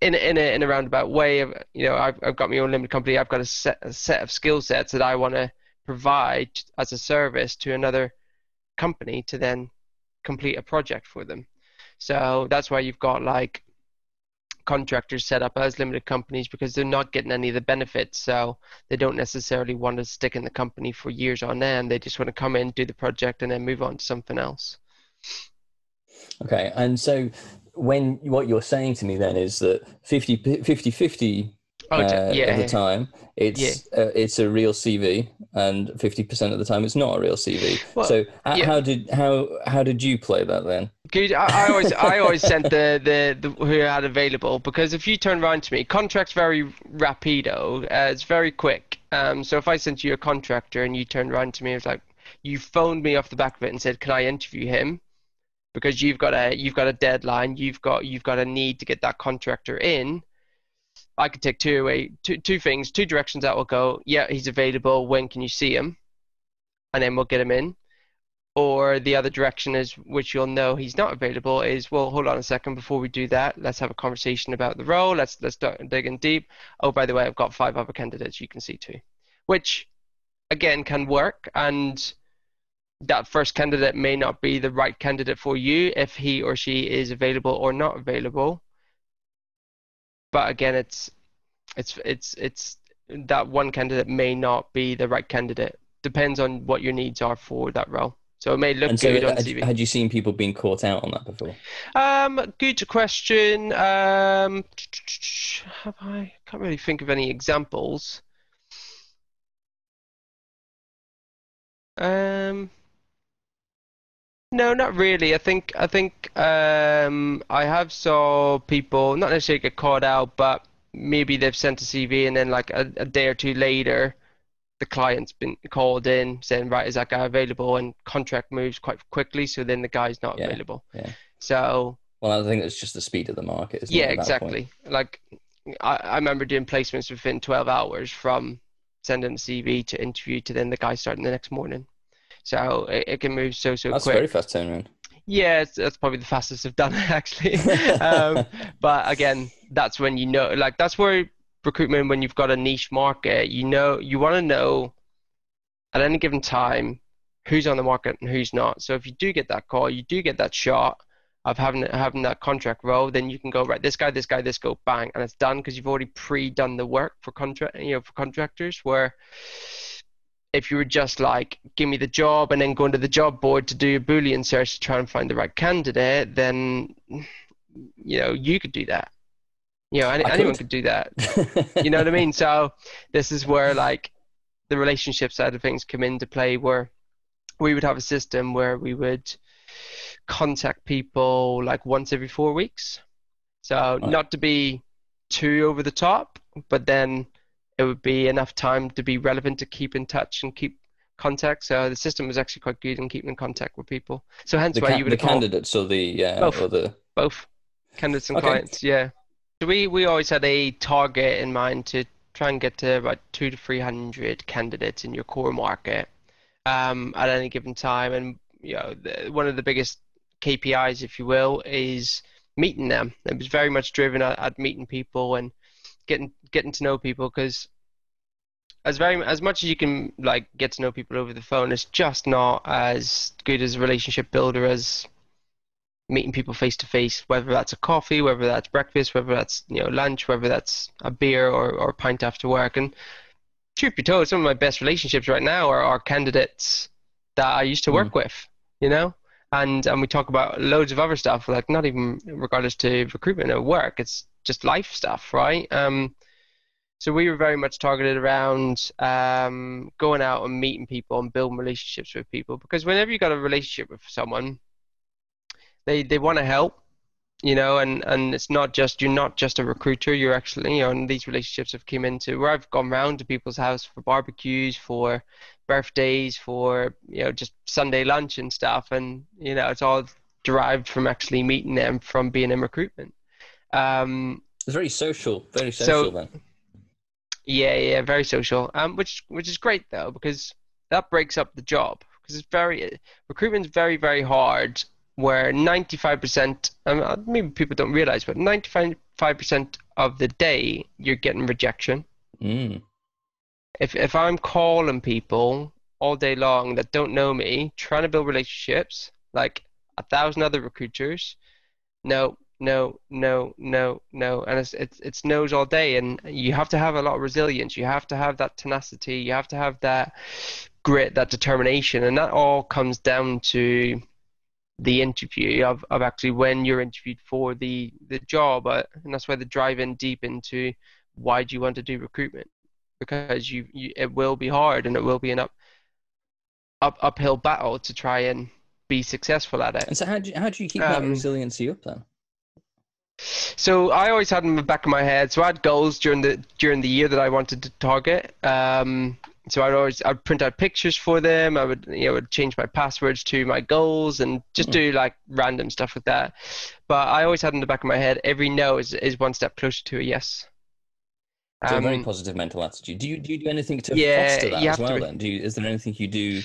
in in a in a roundabout way of you know I've, I've got my own limited company. I've got a set a set of skill sets that I want to provide as a service to another company to then complete a project for them. So that's why you've got like contractors set up as limited companies because they're not getting any of the benefits. So they don't necessarily want to stick in the company for years on end. They just want to come in, do the project, and then move on to something else. Okay. And so when what you're saying to me then is that 50 50 50 oh, uh, yeah, of the time it's yeah. uh, it's a real CV and 50% of the time it's not a real CV. Well, so how, yeah. how did how how did you play that then? Good. I, I always I always sent the, the, the who I had available because if you turn around to me, contract's very rapido. Uh, it's very quick. Um, so if I sent you a contractor and you turned around to me, it was like you phoned me off the back of it and said, "Can I interview him?" Because you've got a you've got a deadline, you've got you've got a need to get that contractor in I could take two away, two two things, two directions that will go. Yeah, he's available. When can you see him? And then we'll get him in. Or the other direction is, which you'll know he's not available, is well, hold on a second before we do that. Let's have a conversation about the role. Let's let's dig digging deep. Oh, by the way, I've got five other candidates you can see too, which again can work. And that first candidate may not be the right candidate for you if he or she is available or not available but again, it's it's it's it's that one candidate may not be the right candidate. Depends on what your needs are for that role. So it may look and good so on had, TV. Had you seen people being caught out on that before? Um, good question. Um, have I? Can't really think of any examples. Um, no, not really. I think I think um, I have saw people not necessarily get caught out, but maybe they've sent a CV and then like a, a day or two later, the client's been called in saying, right, is that guy available? And contract moves quite quickly, so then the guy's not Yeah, available. yeah. So Well, I think it's just the speed of the market. Isn't yeah, it, at that point? exactly. Like I, I remember doing placements within 12 hours from sending a CV to interview to then the guy starting the next morning. So it, it can move so so quick. That's very fast turnaround. Yeah, it's, that's probably the fastest I've done it actually. um, but again, that's when you know, like that's where recruitment, when you've got a niche market, you know, you want to know at any given time who's on the market and who's not. So if you do get that call, you do get that shot of having having that contract role, then you can go right, this guy, this guy, this go, bang, and it's done because you've already pre-done the work for contract, you know, for contractors. Where if you were just like, give me the job and then go into the job board to do a Boolean search to try and find the right candidate, then, you know, you could do that. You know, any, anyone could. could do that. You know what I mean? So this is where like the relationship side of things come into play where we would have a system where we would contact people like once every four weeks. So Right. not to be too over the top, but then it would be enough time to be relevant to keep in touch and keep contact. So the system was actually quite good in keeping in contact with people. So hence the why ca- you would the candidates or the uh, Both. or the both candidates and Okay. clients. Yeah. So we we always had a target in mind to try and get to about two to three hundred candidates in your core market um, at any given time, and you know the, one of the biggest KPIs, if you will, is meeting them. It was very much driven at, at meeting people and getting getting to know people because as very as much as you can like get to know people over the phone, it's just not as good as a relationship builder as meeting people face to face, whether that's a coffee, whether that's breakfast, whether that's you know lunch, whether that's a beer or, or a pint after work. And truth be told, some of my best relationships right now are, are candidates that I used to work mm. with, you know. And and we talk about loads of other stuff, like not even regardless to recruitment or work. It's just life stuff, right? Um, so we were very much targeted around um, going out and meeting people and building relationships with people because whenever you got a relationship with someone, they they want to help, you know, and and it's not just you're not just a recruiter. You're actually you know, and these relationships have come into where I've gone round to people's house for barbecues, for birthdays, for you know just Sunday lunch and stuff, and you know it's all derived from actually meeting them from being in recruitment. Um, it's very social, very So- social then. yeah, yeah, very social. Um, which which is great though because that breaks up the job because it's very recruitment's very very hard. Where 95%, um, maybe people don't realize, but 95% of the day you're getting rejection. Mm. If if I'm calling people all day long that don't know me, trying to build relationships like a thousand other recruiters, no, no, no, no, no, and it's it's it's no's all day, and you have to have a lot of resilience. You have to have that tenacity. You have to have that grit, that determination, and that all comes down to the interview of, of actually when you're interviewed for the the job, uh, and that's where the drive in deep into why do you want to do recruitment because you, you it will be hard and it will be an up, up uphill battle to try and be successful at it. And so, how do you, how do you keep that Um, resiliency up then? So I always had in the back of my head. So I had goals during the during the year that I wanted to target. Um, so I'd always I'd print out pictures for them. I would you know would change my passwords to my goals and just do like random stuff with that. But I always had in the back of my head every no is is one step closer to a yes. So a very Um, positive mental attitude. Do you do you do anything to Yeah, foster that as well? be- Then do you, is there anything you do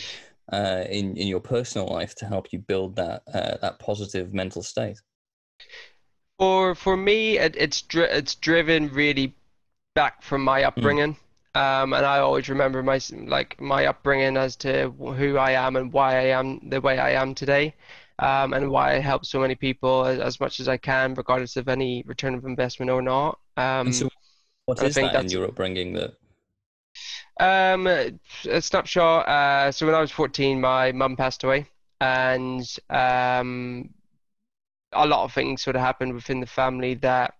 uh, in in your personal life to help you build that uh, that positive mental state? For for me, it, it's dri- it's driven really back from my upbringing, um, and I always remember my like my upbringing as to who I am and why I am the way I am today, um, and why I help so many people as, as much as I can, regardless of any return of investment or not. Um, so, what is that in your upbringing that? Um, a snapshot. Uh, so when I was 14, my mum passed away, and um, a lot of things sort of happened within the family that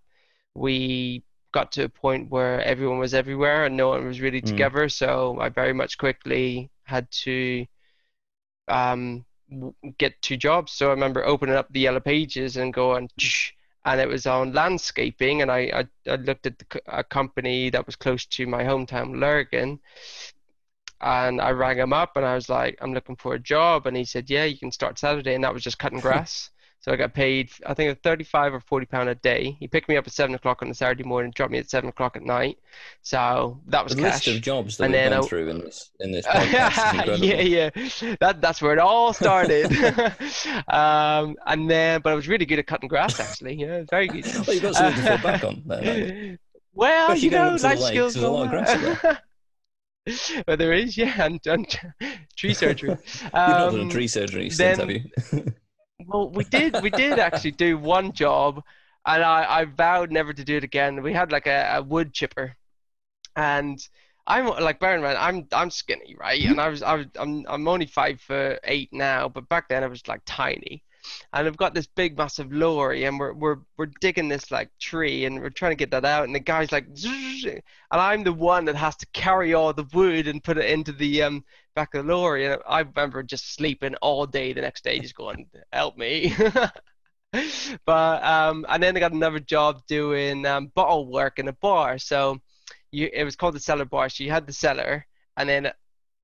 we got to a point where everyone was everywhere and no one was really Mm. together. So I very much quickly had to um, w- get two jobs. So I remember opening up the yellow pages and going, and it was on landscaping. And I, I, I looked at the, a company that was close to my hometown, Lurgan, and I rang him up and I was like, I'm looking for a job, and he said, Yeah, you can start Saturday, and that was just cutting grass. So I got paid, I think, 35 or 40 pound a day. He picked me up at seven o'clock on a Saturday morning, dropped me at seven o'clock at night. So that was the cash. list of jobs that and we've gone I, through in this in this podcast yeah, yeah, that that's where it all started. um, and then, but I was really good at cutting grass, actually. Yeah, very good. well, you got something to fall back on. There, well, Especially you know, life skills. There's a lot of grass well, there is, yeah, and, and tree surgery. Um, You've not done tree surgery since, have you? Well, we did. We did actually do one job, and I, I vowed never to do it again. We had like a, a wood chipper, and I'm like bear in mind I'm I'm skinny, right? Mm-hmm. And I was I was I'm I'm only five foot eight now, but back then I was like tiny. And I've got this big massive lorry, and we're we're we're digging this like tree, and we're trying to get that out. And the guy's like, and I'm the one that has to carry all the wood and put it into the um back of the lorry. And I remember just sleeping all day the next day, just going, help me. but um, and then I got another job doing um, bottle work in a bar. So you, it was called the cellar bar. So you had the cellar, and then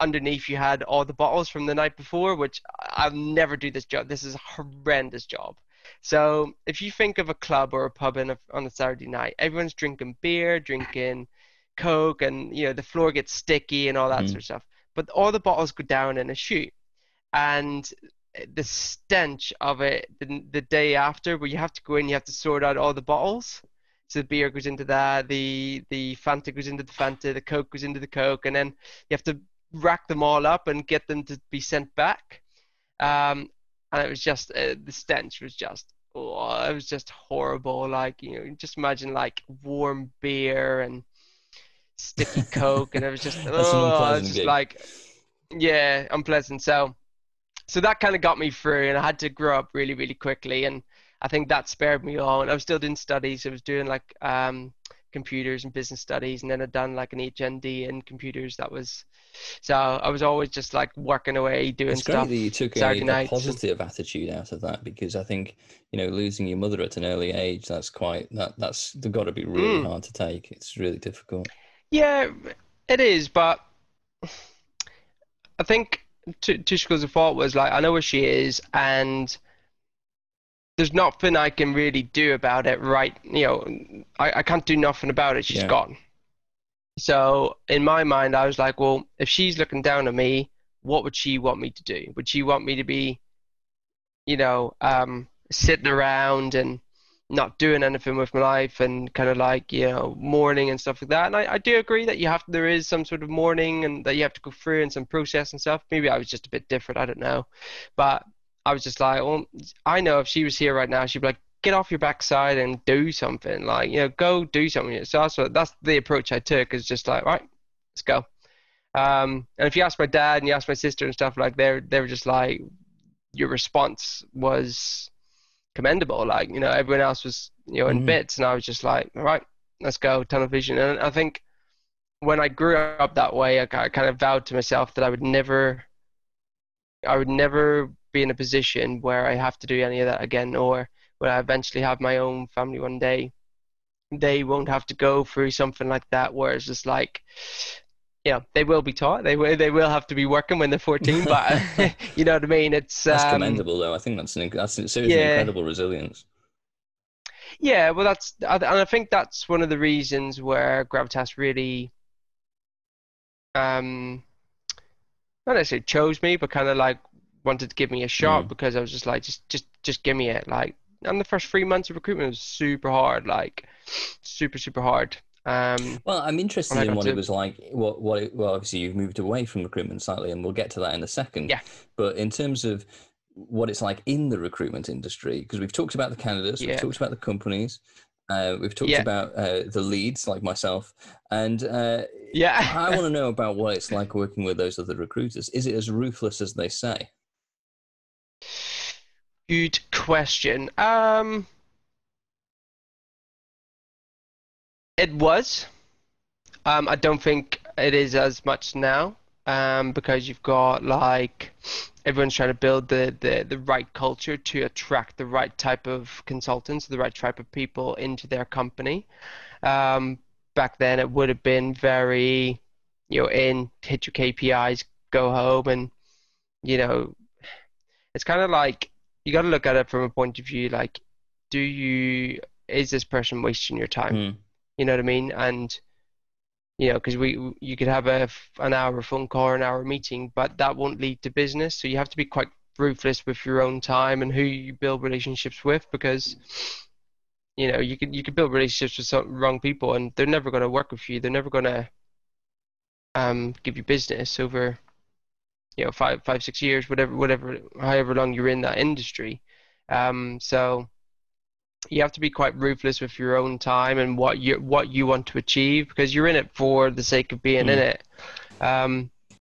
underneath you had all the bottles from the night before. Which I'll never do this job. This is a horrendous job. So if you think of a club or a pub a, on a Saturday night, everyone's drinking beer, drinking Coke, and you know the floor gets sticky and all that mm. sort of stuff but all the bottles go down in a chute, and the stench of it the, the day after, where you have to go in, you have to sort out all the bottles. So the beer goes into that, the the Fanta goes into the Fanta, the Coke goes into the Coke, and then you have to rack them all up and get them to be sent back. Um, and it was just uh, the stench was just oh, it was just horrible. Like you know, just imagine like warm beer and sticky coke, and it was just oh, it was just like yeah, unpleasant. So so that kind of got me through, and I had to grow up really really quickly, and I think that spared me on. I was still doing studies. I was doing like um, computers and business studies, and then I'd done like an HND in computers. That was so I was always just like working away, doing it's stuff. It's great that you took a, a positive attitude out of that because I think you know losing your mother at an early age that's quite that that's got to be really mm. hard to take. It's really difficult. Yeah, it is, but I think schools of thought was like, I know where she is, and there's nothing I can really do about it, right? You know, I, I can't do nothing about it. She's yeah. gone. So in my mind, I was like, well, if she's looking down at me, what would she want me to do? Would she want me to be, you know, um, sitting around and not doing anything with my life and kind of like you know mourning and stuff like that? And I, I do agree that you have there is some sort of mourning and that you have to go through and some process and stuff. Maybe i was just a bit different i don't know. But i was just like well i know if she was here right now she'd be like get off your backside and do something like you know go do something so that's what that's the approach i took is just like right let's go um, and if you ask my dad and you ask my sister and stuff like they're, they were just like your response was commendable. Like, you know, everyone else was, you know, in mm. bits, and I was just like, all right, let's go, tunnel vision. And I think when I grew up that way, I, I kind of vowed to myself that I would never, I would never be in a position where I have to do any of that again, or when I eventually have my own family one day, they won't have to go through something like that, where it's just like, yeah, they will be taught. They will. They will have to be working when they're 14. But you know what I mean. It's that's um, commendable, though. I think that's an that's seriously yeah. incredible resilience. Yeah, well, that's and I think that's one of the reasons where Gravitas really, um, not necessarily chose me, but kind of like wanted to give me a shot mm. because I was just like, just just just give me it. Like, and the first three months of recruitment was super hard, like super super hard. Um, well, I'm interested in what to... it was like. What what? It, well, obviously you've moved away from recruitment slightly, and we'll get to that in a second. Yeah. But in terms of what it's like in the recruitment industry, because we've talked about the candidates, yeah. we've talked about the companies, uh, we've talked yeah. about uh, the leads, like myself, and uh, yeah, I want to know about what it's like working with those other recruiters. Is it as ruthless as they say? Good question. Um, It was. Um, I don't think it is as much now um, because you've got like everyone's trying to build the, the, the right culture to attract the right type of consultants, the right type of people into their company. Um, back then, it would have been very you know in hit your KPIs, go home, and you know it's kind of like you got to look at it from a point of view like do you is this person wasting your time? Mm. You know what I mean? And you know, because we you could have a an hour phone call or an hour meeting, but that won't lead to business. So you have to be quite ruthless with your own time and who you build relationships with, because you know you could you could build relationships with some wrong people, and they're never going to work with you. They're never going to um, give you business over you know five five six years, whatever whatever however long you're in that industry. Um, so you have to be quite ruthless with your own time and what you what you want to achieve because you're in it for the sake of being mm. in it. Um,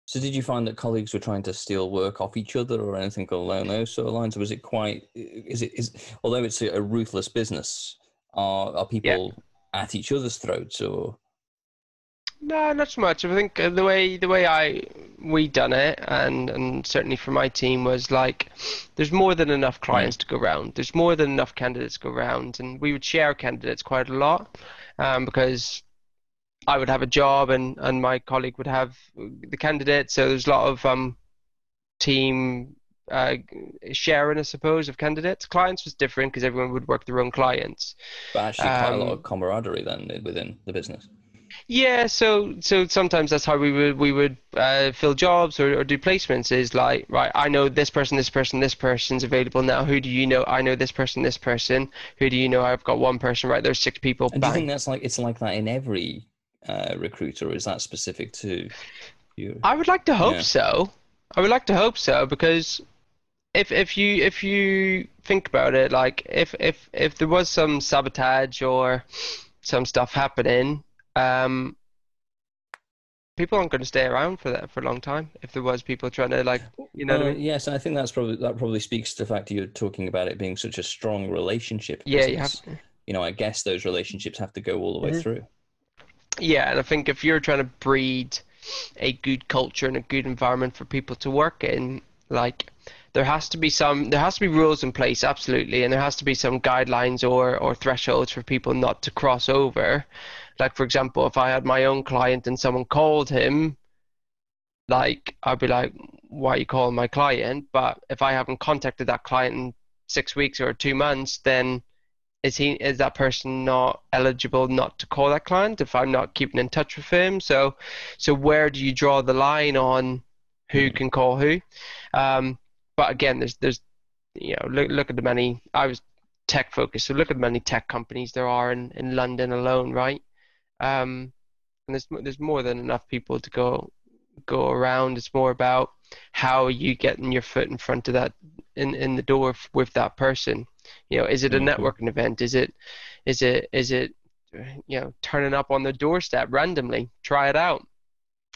so, did you find that colleagues were trying to steal work off each other or anything along those sort of lines? Or was it quite? Is it is although it's a, ruthless business, are are people yeah. at each other's throats or? No, not so much. I think uh, the way the way I we done it, and and certainly for my team was like, there's more than enough clients to go around. There's more than enough candidates to go around, and we would share candidates quite a lot, um, because I would have a job and and my colleague would have the candidate. So there's a lot of um team uh, sharing, I suppose, of candidates. Clients was different because everyone would work their own clients. But actually, quite um, a lot of camaraderie then within the business. Yeah, so so sometimes that's how we would we would uh, fill jobs or, or do placements. Is like right, I know this person, this person, this person's available now. Who do you know? I know this person, this person. Who do you know? I've got one person. Right, there's six people. And do you think that's like it's like that in every uh, recruiter, or is that specific to you? I would like to hope yeah. so. I would like to hope so because if if you if you think about it, like if if if there was some sabotage or some stuff happening um, people aren't going to stay around for that for a long time if there was people trying to like you know uh, I mean? yes i think that's probably that probably speaks to the fact that you're talking about it being such a strong relationship yeah you have to. you know i guess those relationships have to go all the way mm-hmm. through yeah and i think if you're trying to breed a good culture and a good environment for people to work in like there has to be some there has to be rules in place absolutely and there has to be some guidelines or or thresholds for people not to cross over like for example, if I had my own client and someone called him, like I'd be like, "Why are you calling my client?" But if I haven't contacted that client in six weeks or two months, then is he is that person not eligible not to call that client if I'm not keeping in touch with him? So, so where do you draw the line on who can call who? Um, but again, there's there's you know look look at the many I was tech focused, so look at the many tech companies there are in in London alone, right? Um, and there's there's more than enough people to go go around. It's more about how are you getting your foot in front of that in in the door with that person. You know, is it a mm-hmm. networking event? Is it is it is it you know turning up on the doorstep randomly? Try it out.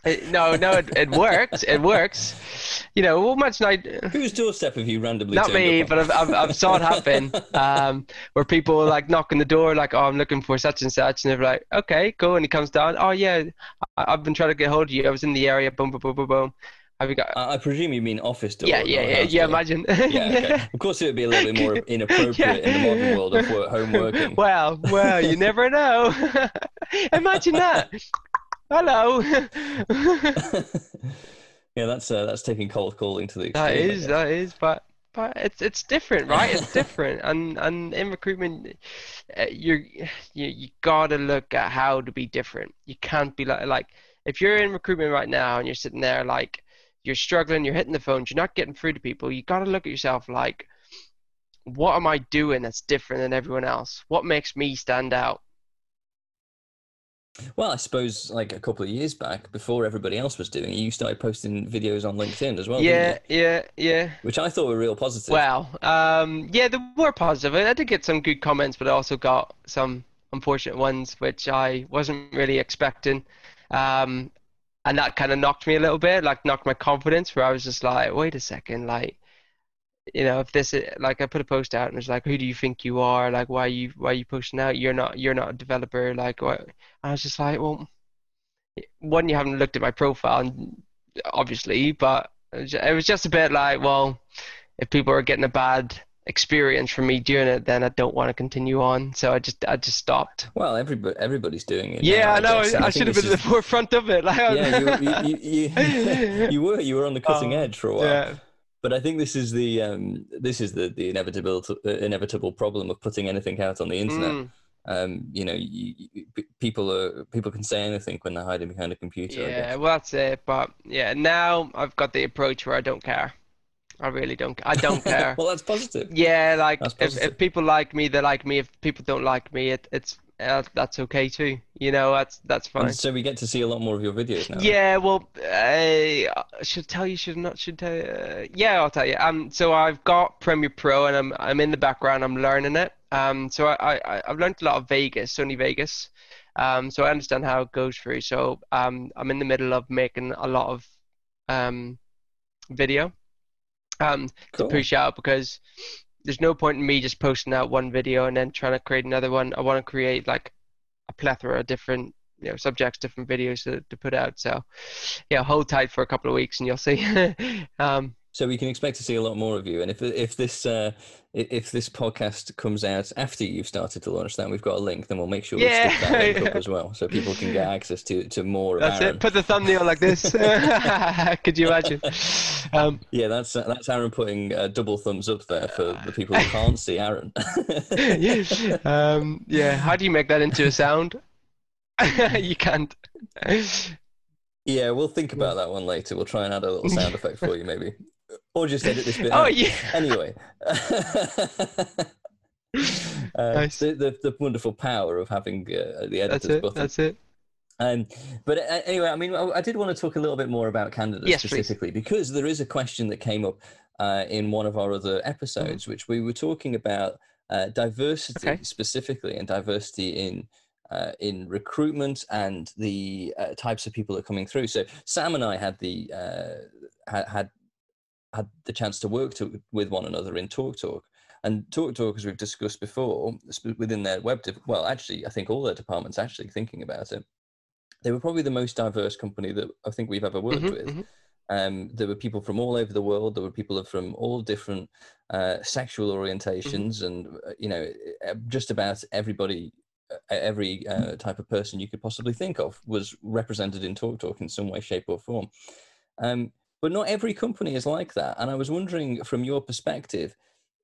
It, no, no, it, it works. It works. You know, well, much night. Whose doorstep have you randomly? Not me, but I've, I've, I've saw it happen. Um, where people are, like knocking the door, like, "Oh, I'm looking for such and such," and they're like, "Okay, cool." And he comes down. Oh yeah, I, have been trying to get hold of you. I was in the area. Boom, boom, boom, boom, boom. Have you got? I presume you mean office door. Yeah, yeah, yeah. Yeah, door. imagine. yeah, okay. Of course, it would be a little bit more inappropriate yeah. in the modern world of work, home working. Well, well, you never know. imagine that. Hello. yeah, that's uh, that's taking cold calling to the extreme. That is, that is, but but it's it's different, right? It's different, and and in recruitment, uh, you're you you gotta look at how to be different. You can't be like like if you're in recruitment right now and you're sitting there like you're struggling, you're hitting the phones, you're not getting through to people. You gotta look at yourself like, what am I doing that's different than everyone else? What makes me stand out? Well, I suppose like a couple of years back, before everybody else was doing it, you started posting videos on LinkedIn as well. Yeah, yeah, yeah. Which I thought were real positive. Well, um, yeah, they were positive. I did get some good comments, but I also got some unfortunate ones, which I wasn't really expecting. Um, and that kind of knocked me a little bit, like knocked my confidence, where I was just like, wait a second, like you know, if this like I put a post out and it's like, who do you think you are? Like, why are you why are you pushing out? You're not you're not a developer. Like, what? I was just like, well, one, you haven't looked at my profile, obviously, but it was just a bit like, well, if people are getting a bad experience from me doing it, then I don't want to continue on. So I just I just stopped. Well, everybody everybody's doing it. Yeah, I know. guess, I, I should have been at the forefront of it. Like, Yeah, you, you, you, you, were you were on the cutting Oh, edge for a while. yeah. But I think this is the um, this is the the inevitable uh, inevitable problem of putting anything out on the internet. Mm, Um, you know, you, you, people are people can say anything when they're hiding behind a computer. Yeah, well that's it. But yeah, now I've got the approach where I don't care. I really don't. I don't care. well, that's positive. Yeah, like That's if, positive. if people like me, they like me. If people don't like me, it, it's uh, that's okay too. You know, that's that's fine. And so we get to see a lot more of your videos now. Yeah, well, I should tell you, should not, should tell you. Uh, yeah, I'll tell you. Um, so I've got Premiere Pro, and I'm I'm in the background. I'm learning it. Um, so I, I I've learned a lot of Vegas, Sony Vegas. Um, so I understand how it goes through. So um, I'm in the middle of making a lot of um video um cool. to push out because there's no point in me just posting out one video and then trying to create another one. I want to create like a plethora of different you know subjects, different videos to, to put out. So yeah, hold tight for a couple of weeks and you'll see. um, So we can expect to see a lot more of you. And if if this uh, if this podcast comes out after you've started to launch that, we've got a link. Then we'll make sure we Yeah. stick that link up as well, so people can get access to to more of that's it. Put the thumbnail like this. Could you imagine? Um, Yeah, that's uh, that's Aaron putting a double thumbs up there for the people who can't see Aaron. um, yeah. How do you make that into a sound? you can't. yeah, we'll think about that one later. We'll try and add a little sound effect for you, maybe, or just edit this bit. Oh out. yeah. Anyway, uh, Nice. the, the the wonderful power of having uh, the That's editor's it. button. That's it. Um, but uh, anyway, I mean, I, I did want to talk a little bit more about candidates Yes, please. specifically because there is a question that came up uh, in one of our other Mm-hmm. episodes, which we were talking about uh, diversity Okay. specifically and diversity in. Uh, in recruitment and the uh, types of people that are coming through. So Sam and I had the uh, had, had had the chance to work to, with one another in Talk Talk, and Talk Talk, as we've discussed before, within their web, de- well, actually, I think all their departments actually thinking about it, they were probably the most diverse company that I think we've ever worked Mhm, with. mhm. Um, there were people from all over the world. There were people from all different uh, sexual orientations, and uh, you know, just about everybody, every uh, type of person you could possibly think of was represented in Talk Talk in some way, shape, or form. Um, but not every company is like that. And I was wondering, from your perspective,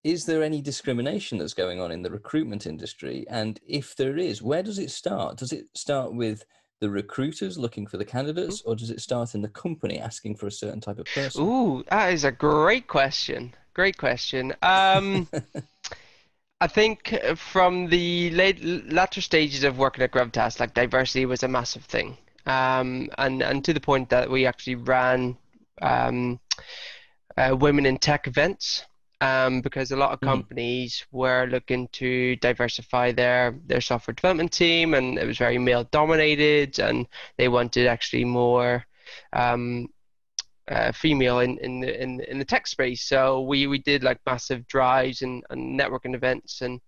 is there any discrimination that's going on in the recruitment industry? And if there is, where does it start? Does it start with the recruiters looking for the candidates, or does it start in the company asking for a certain type of person? Ooh, that is a great question. Great question. Um, I think uh, from the late latter stages of working at Gravitas, like diversity was a massive thing, um, and and to the point that we actually ran um, uh, women in tech events. Um, because a lot of Mhm. companies were looking to diversify their their software development team, and it was very male dominated, and they wanted actually more um, uh, female in, in the in, in the tech space. So we, we did like massive drives and, and networking events, and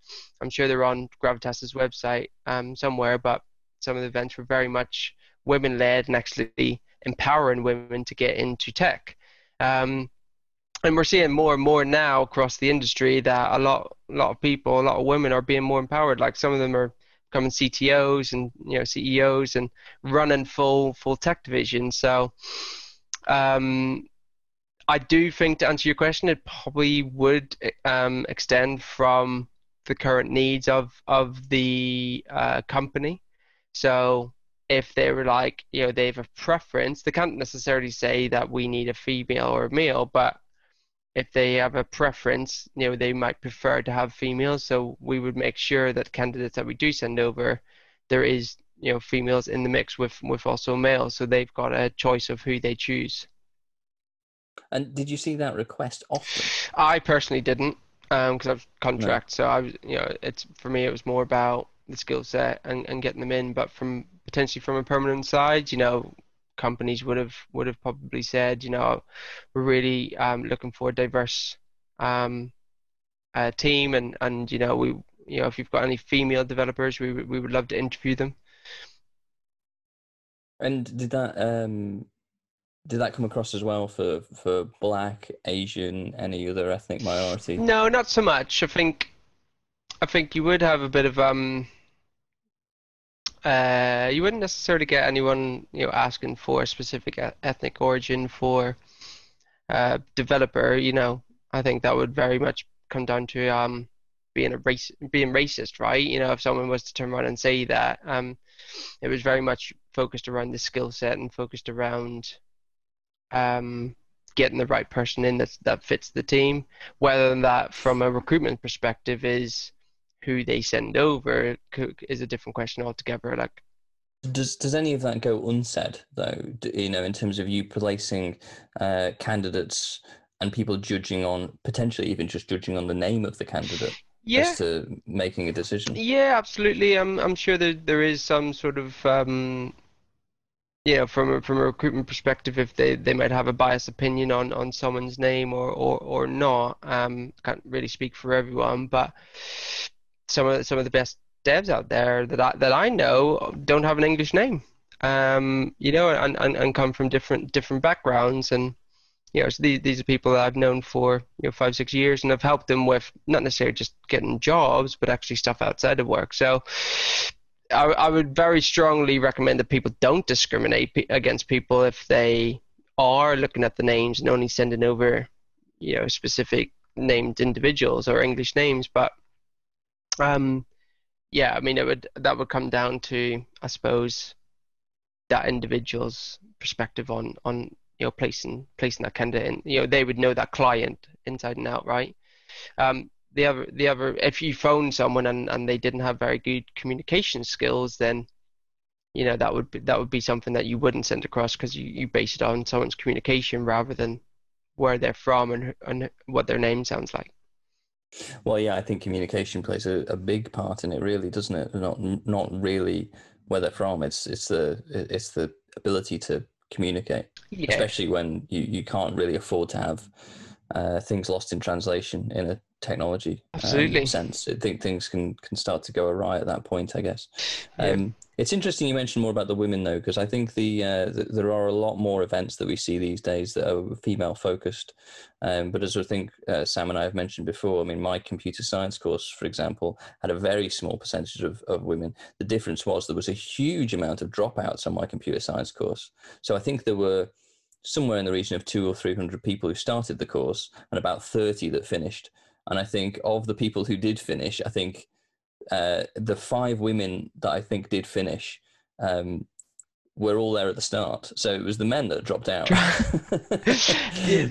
I'm sure they're on Gravitas's website um, somewhere. But some of the events were very much women led and actually empowering women to get into tech. Um, and we're seeing more and more now across the industry that a lot a lot of people, a lot of women are being more empowered. Like some of them are becoming CTOs and you know CEOs and running full full tech divisions. So um, I do think to answer your question, it probably would um, extend from the current needs of of the uh, company. So if they were like, you know, they have a preference, they can't necessarily say that we need a female or a male, but if they have a preference, you know, they might prefer to have females. So we would make sure that candidates that we do send over, there is, you know, females in the mix with with also males, so they've got a choice of who they choose. And did you see that request often? I personally didn't, um, because I was contract. So I was, you know, it's for me it was more about the skill set and, and getting them in. But from potentially from a permanent side, you know, companies would have would have probably said, you know, we're really um, looking for a diverse um, uh, team, and and you know we, you know, if you've got any female developers, we would- we would love to interview them. And did that um did that come across as well for for black, Asian, any other ethnic minority? No, not so much. I think I think you would have a bit of um. Uh, you wouldn't necessarily get anyone you know asking for a specific ethnic origin for uh, developer. You know, I think that would very much come down to um being a race being racist, right? You know, if someone was to turn around and say that, um, it was very much focused around the skill set and focused around um getting the right person in that that fits the team. Whether that from a recruitment perspective is who they send over is a different question altogether. Like, does does any of that go unsaid though? You know, in terms of you placing uh, candidates and people judging on potentially even just judging on the name of the candidate yeah. as to making a decision. Yeah, absolutely. I'm I'm sure that there is some sort of um, you know, from a, from a recruitment perspective, if they, they might have a biased opinion on, on someone's name or, or, or not. Um, can't really speak for everyone, but some of some of the best devs out there that I, that I know don't have an English name. Um, you know, and, and, and come from different different backgrounds and you know, so these, these are people that I've known for you know five six years, and I've helped them with not necessarily just getting jobs, but actually stuff outside of work. So I, I would very strongly recommend that people don't discriminate against people if they are looking at the names and only sending over, you know, specific named individuals or English names. But um, yeah, I mean, it would that would come down to, I suppose, that individual's perspective on on you know placing placing that candidate. And you know, they would know that client inside and out, right? Um, the other the other if you phone someone and, and they didn't have very good communication skills then you know that would be that would be something that you wouldn't send across because you, you base it on someone's communication rather than where they're from and, and what their name sounds like well yeah i think communication plays a, a big part in it really doesn't it not not really where they're from it's it's the it's the ability to communicate yeah. especially when you, you can't really afford to have uh, things lost in translation in a technology um, Absolutely. Sense. I think things can can start to go awry at that point. I guess. Um, It's interesting you mentioned more about the women though, because I think the, uh, the, there are a lot more events that we see these days that are female focused. Um, but as I think uh, Sam and I have mentioned before, I mean, my computer science course, for example, had a very small percentage of, of women. The difference was there was a huge amount of dropouts on my computer science course. So I think there were somewhere in the region of two or three hundred people who started the course and about 30 that finished and I think of the people who did finish, I think uh, the five women that I think did finish um, were all there at the start. So it was the men that dropped out.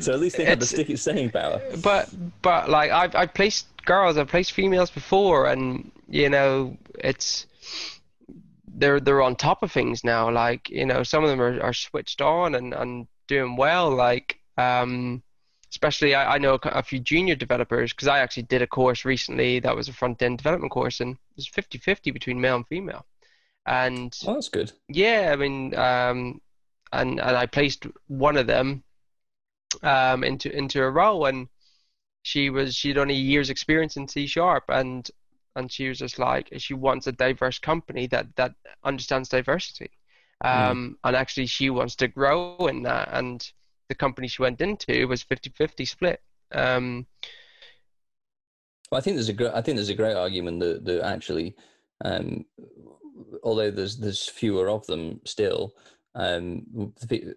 so at least they had the sticky staying power. But but like I've I've placed girls, I've placed females before, and you know it's they're they're on top of things now. Like you know some of them are, are switched on and and doing well. Like um especially I, I know a few junior developers because I actually did a course recently that was a front end development course and it was 50 50 between male and female. And oh, that's good. Yeah, I mean, um, and and I placed one of them um, into into a role, and she was she'd only years experience in C sharp, and and she was just like she wants a diverse company that that understands diversity, hmm. um, mm. and actually she wants to grow in that, and the company she went into was 50-50 split. Um, well, I think there's a great, I think there's a great argument that, that actually, um, although there's there's fewer of them still, um,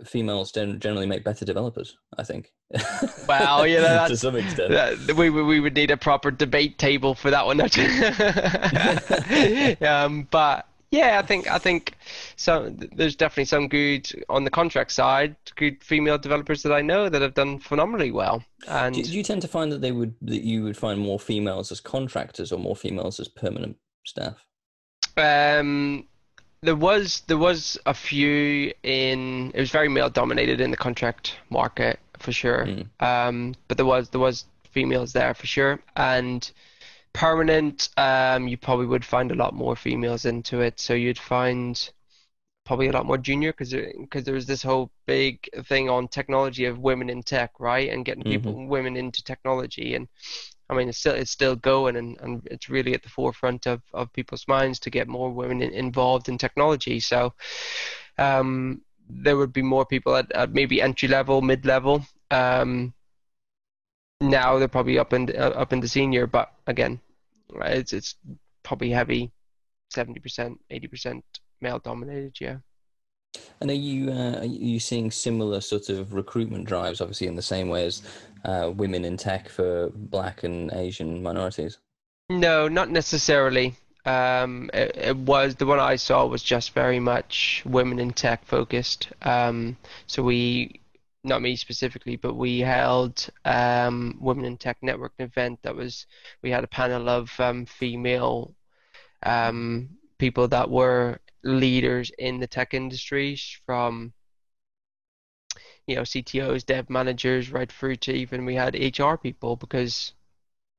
females generally make better developers. I think. Well, yeah, to some extent, that, we we would need a proper debate table for that one. um, but yeah, I think I think so. There's definitely some good on the contract side, good female developers that I know that have done phenomenally well. And did you tend to find that they would that you would find more females as contractors or more females as permanent staff? Um, there was there was a few in it was very male dominated in the contract market for sure. Mm. Um, but there was there was females there for sure and permanent, um, you probably would find a lot more females into it. So you'd find probably a lot more junior because because there was this whole big thing on technology of women in tech, right, and getting people mm-hmm. women into technology. And I mean, it's still it's still going, and, and it's really at the forefront of, of people's minds to get more women in, involved in technology. So. Um, there would be more people at, at maybe entry level, mid level. Um, now they're probably up in uh, up into senior, but again, it's it's probably heavy, seventy percent, eighty percent male dominated. Yeah. And are you uh, are you seeing similar sort of recruitment drives, obviously in the same way as uh, women in tech for Black and Asian minorities? No, not necessarily. Um, it, it, was the one I saw was just very much women in tech focused. Um, so we, not me specifically, but we held um, women in tech network event that was we had a panel of um, female um, people that were leaders in the tech industries from you know CTOs, dev managers, right through to even we had HR people because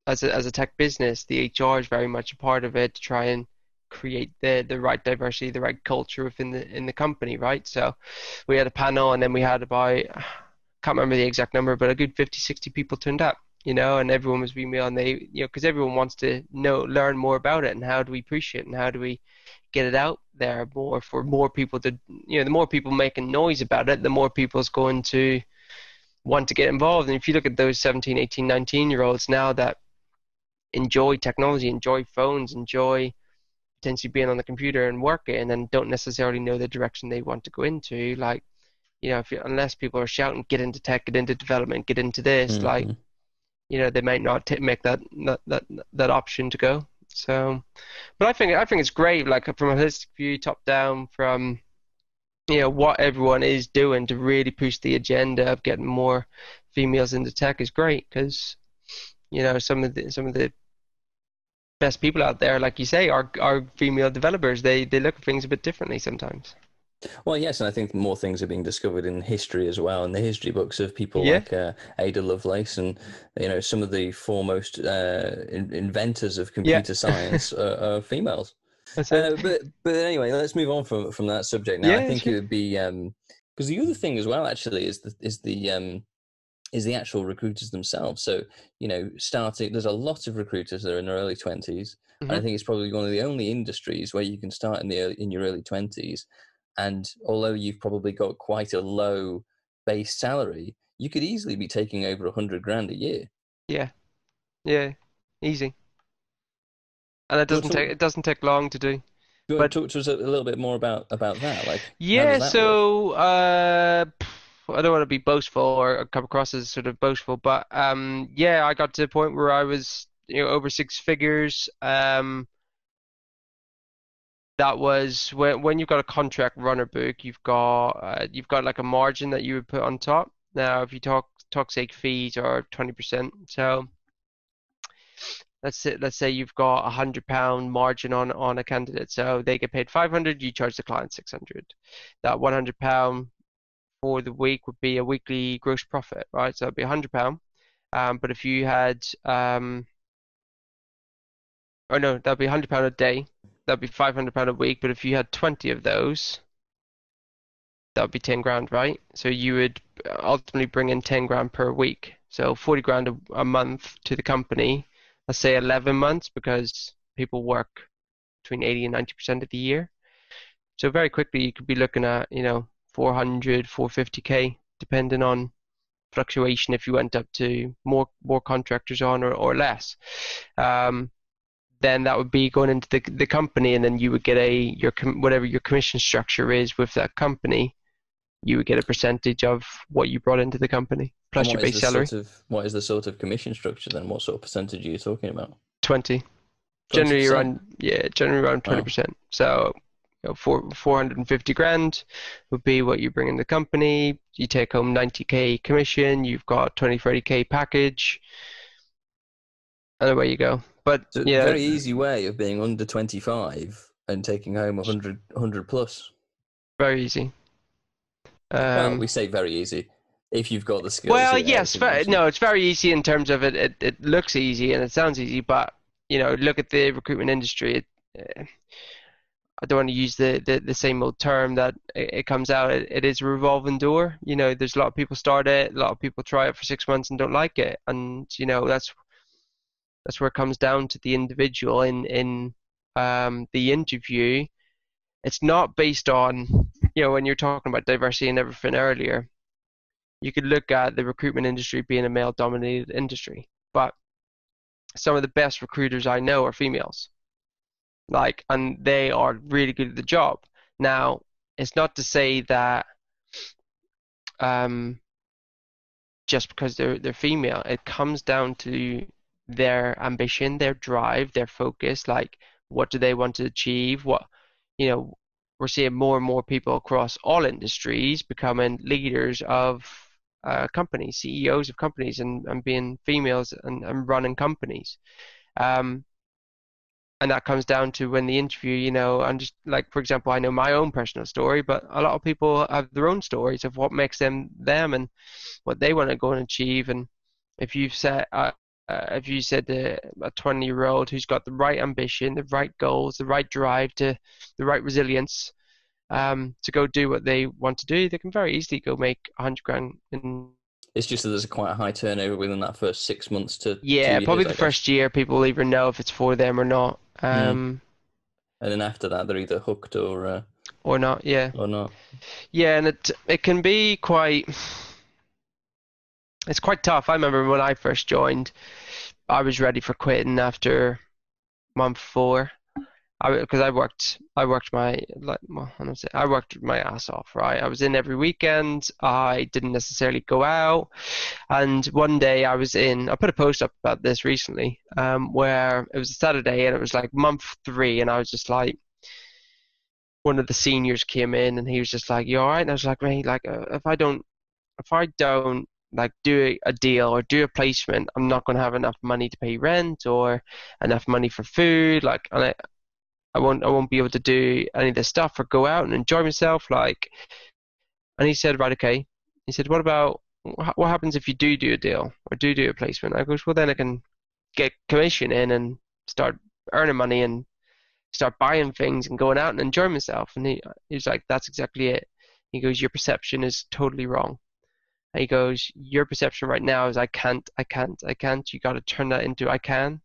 as a, as a tech business, the HR is very much a part of it to try and create the the right diversity, the right culture within the in the company, right? So we had a panel, and then we had about can't remember the exact number, but a good 50, 60 people turned up, you know, and everyone was and they, you know, because everyone wants to know, learn more about it, and how do we appreciate it, and how do we get it out there more for more people to, you know, the more people making noise about it, the more people's going to want to get involved. And if you look at those 17, 18, 19 year olds now that enjoy technology, enjoy phones, enjoy potentially being on the computer and working, and don't necessarily know the direction they want to go into. Like, you know, if you, unless people are shouting, "Get into tech, get into development, get into this," mm-hmm. like, you know, they might not t- make that, that that that option to go. So, but I think I think it's great, like from a holistic view, top down, from you know what everyone is doing to really push the agenda of getting more females into tech is great because you know some of the some of the best people out there, like you say, are are female developers. They they look at things a bit differently sometimes. Well, yes, and I think more things are being discovered in history as well, in the history books of people yeah. like uh, Ada Lovelace and you know some of the foremost uh, in- inventors of computer yeah. science are, are, females. Uh, but but anyway, let's move on from from that subject now. Yeah, I think sure. it would be because um, the other thing as well actually is the is the um, is the actual recruiters themselves. So, you know, starting, there's a lot of recruiters that are in their early 20s. Mm-hmm. And I mm-hmm. think it's probably one of the only industries where you can start in the early, in your early 20s. And although you've probably got quite a low base salary, you could easily be taking over a 100 grand a year. Yeah. Yeah. Easy. And it doesn't take it doesn't take long to do. but talk to us a little bit more about about that. Like, yeah. So, uh, I don't want to be boastful or come across as sort of boastful, but um, yeah, I got to the point where I was you know over six figures. Um, that was when when you've got a contract runner book, you've got uh, you've got like a margin that you would put on top. Now, if you talk toxic fees are twenty percent, so let's say let's say you've got a hundred pound margin on on a candidate, so they get paid five hundred, you charge the client six hundred. That one hundred pound for the week would be a weekly gross profit, right? So it'd be a hundred pound. Um, but if you had, um, oh no, that'd be a hundred pound a day. That'd be five hundred pound a week. But if you had twenty of those, that would be ten grand, right? So you would ultimately bring in ten grand per week. So forty grand a, a month to the company. Let's say eleven months because people work between eighty and ninety percent of the year. So very quickly you could be looking at, you know, 400, 450k, depending on fluctuation if you went up to more more contractors on or, or less. Um, then that would be going into the the company, and then you would get a your whatever your commission structure is with that company. You would get a percentage of what you brought into the company plus your base salary. Sort of, what is the sort of commission structure then? What sort of percentage are you talking about? Twenty. Generally around yeah, generally around twenty percent. So know, four, 450 grand would be what you bring in the company. You take home 90k commission. You've got 20, 30k package, and away you go. But so yeah, very easy way of being under 25 and taking home 100, 100 plus. Very easy. Um, well, we say very easy if you've got the skills. Well, yes, very, no, it's very easy in terms of it, it. It looks easy and it sounds easy, but you know, look at the recruitment industry. It, uh, I don't want to use the, the, the same old term that it, it comes out. It, it is a revolving door. You know, there's a lot of people start it, a lot of people try it for six months and don't like it, and you know that's that's where it comes down to the individual in in um, the interview. It's not based on you know, when you're talking about diversity and everything earlier, you could look at the recruitment industry being a male dominated industry. But some of the best recruiters I know are females. Like, and they are really good at the job. Now, it's not to say that um, just because they're they're female, it comes down to their ambition, their drive, their focus. Like, what do they want to achieve? What, you know, we're seeing more and more people across all industries becoming leaders of uh, companies, CEOs of companies, and, and being females and, and running companies. Um, and that comes down to when the interview, you know, and just like for example, I know my own personal story, but a lot of people have their own stories of what makes them them and what they want to go and achieve. And if you've said, uh, uh, if you said to a 20 year old who's got the right ambition, the right goals, the right drive to the right resilience um, to go do what they want to do, they can very easily go make 100 grand in it's just that there's a quite a high turnover within that first six months to yeah, probably the first year people will either know if it's for them or not. Hmm. Um, mm. And then after that, they're either hooked or uh, or not. Yeah. Or not. Yeah, and it it can be quite. It's quite tough. I remember when I first joined, I was ready for quitting after month four. Because I worked I worked my like well, I I worked my ass off right. I was in every weekend. I didn't necessarily go out, and one day I was in. I put a post up about this recently, um, where it was a Saturday and it was like month three, and I was just like, one of the seniors came in and he was just like, "You all right?" And I was like, "Mate, like uh, if I don't, if I don't like do a deal or do a placement, I'm not going to have enough money to pay rent or enough money for food. Like, and I, I won't I won't be able to do any of this stuff or go out and enjoy myself. Like, and he said, right, okay. He said, what about what happens if you do do a deal or do do a placement? I goes, well, then I can get commission in and start earning money and start buying things and going out and enjoying myself. And he, he was like, that's exactly it. He goes, your perception is totally wrong. And he goes, your perception right now is I can't, I can't, I can't. You got to turn that into I can.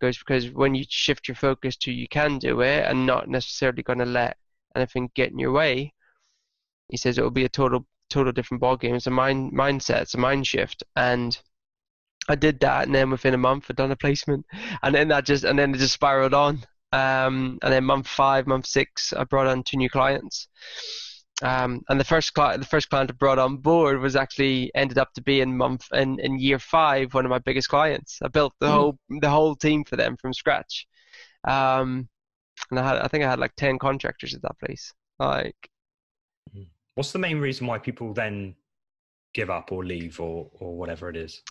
Goes because when you shift your focus to you can do it and not necessarily going to let anything get in your way, he says it will be a total total different ballgame. It's a mind mindset, it's a mind shift, and I did that, and then within a month, I'd done a placement, and then that just and then it just spiraled on. Um, and then month five, month six, I brought on two new clients, um, and the first client, the first client I brought on board was actually ended up to be in month in, in year five one of my biggest clients. I built the mm. whole the whole team for them from scratch, um, and I had I think I had like ten contractors at that place. Like, hmm. what's the main reason why people then give up or leave or or whatever it is?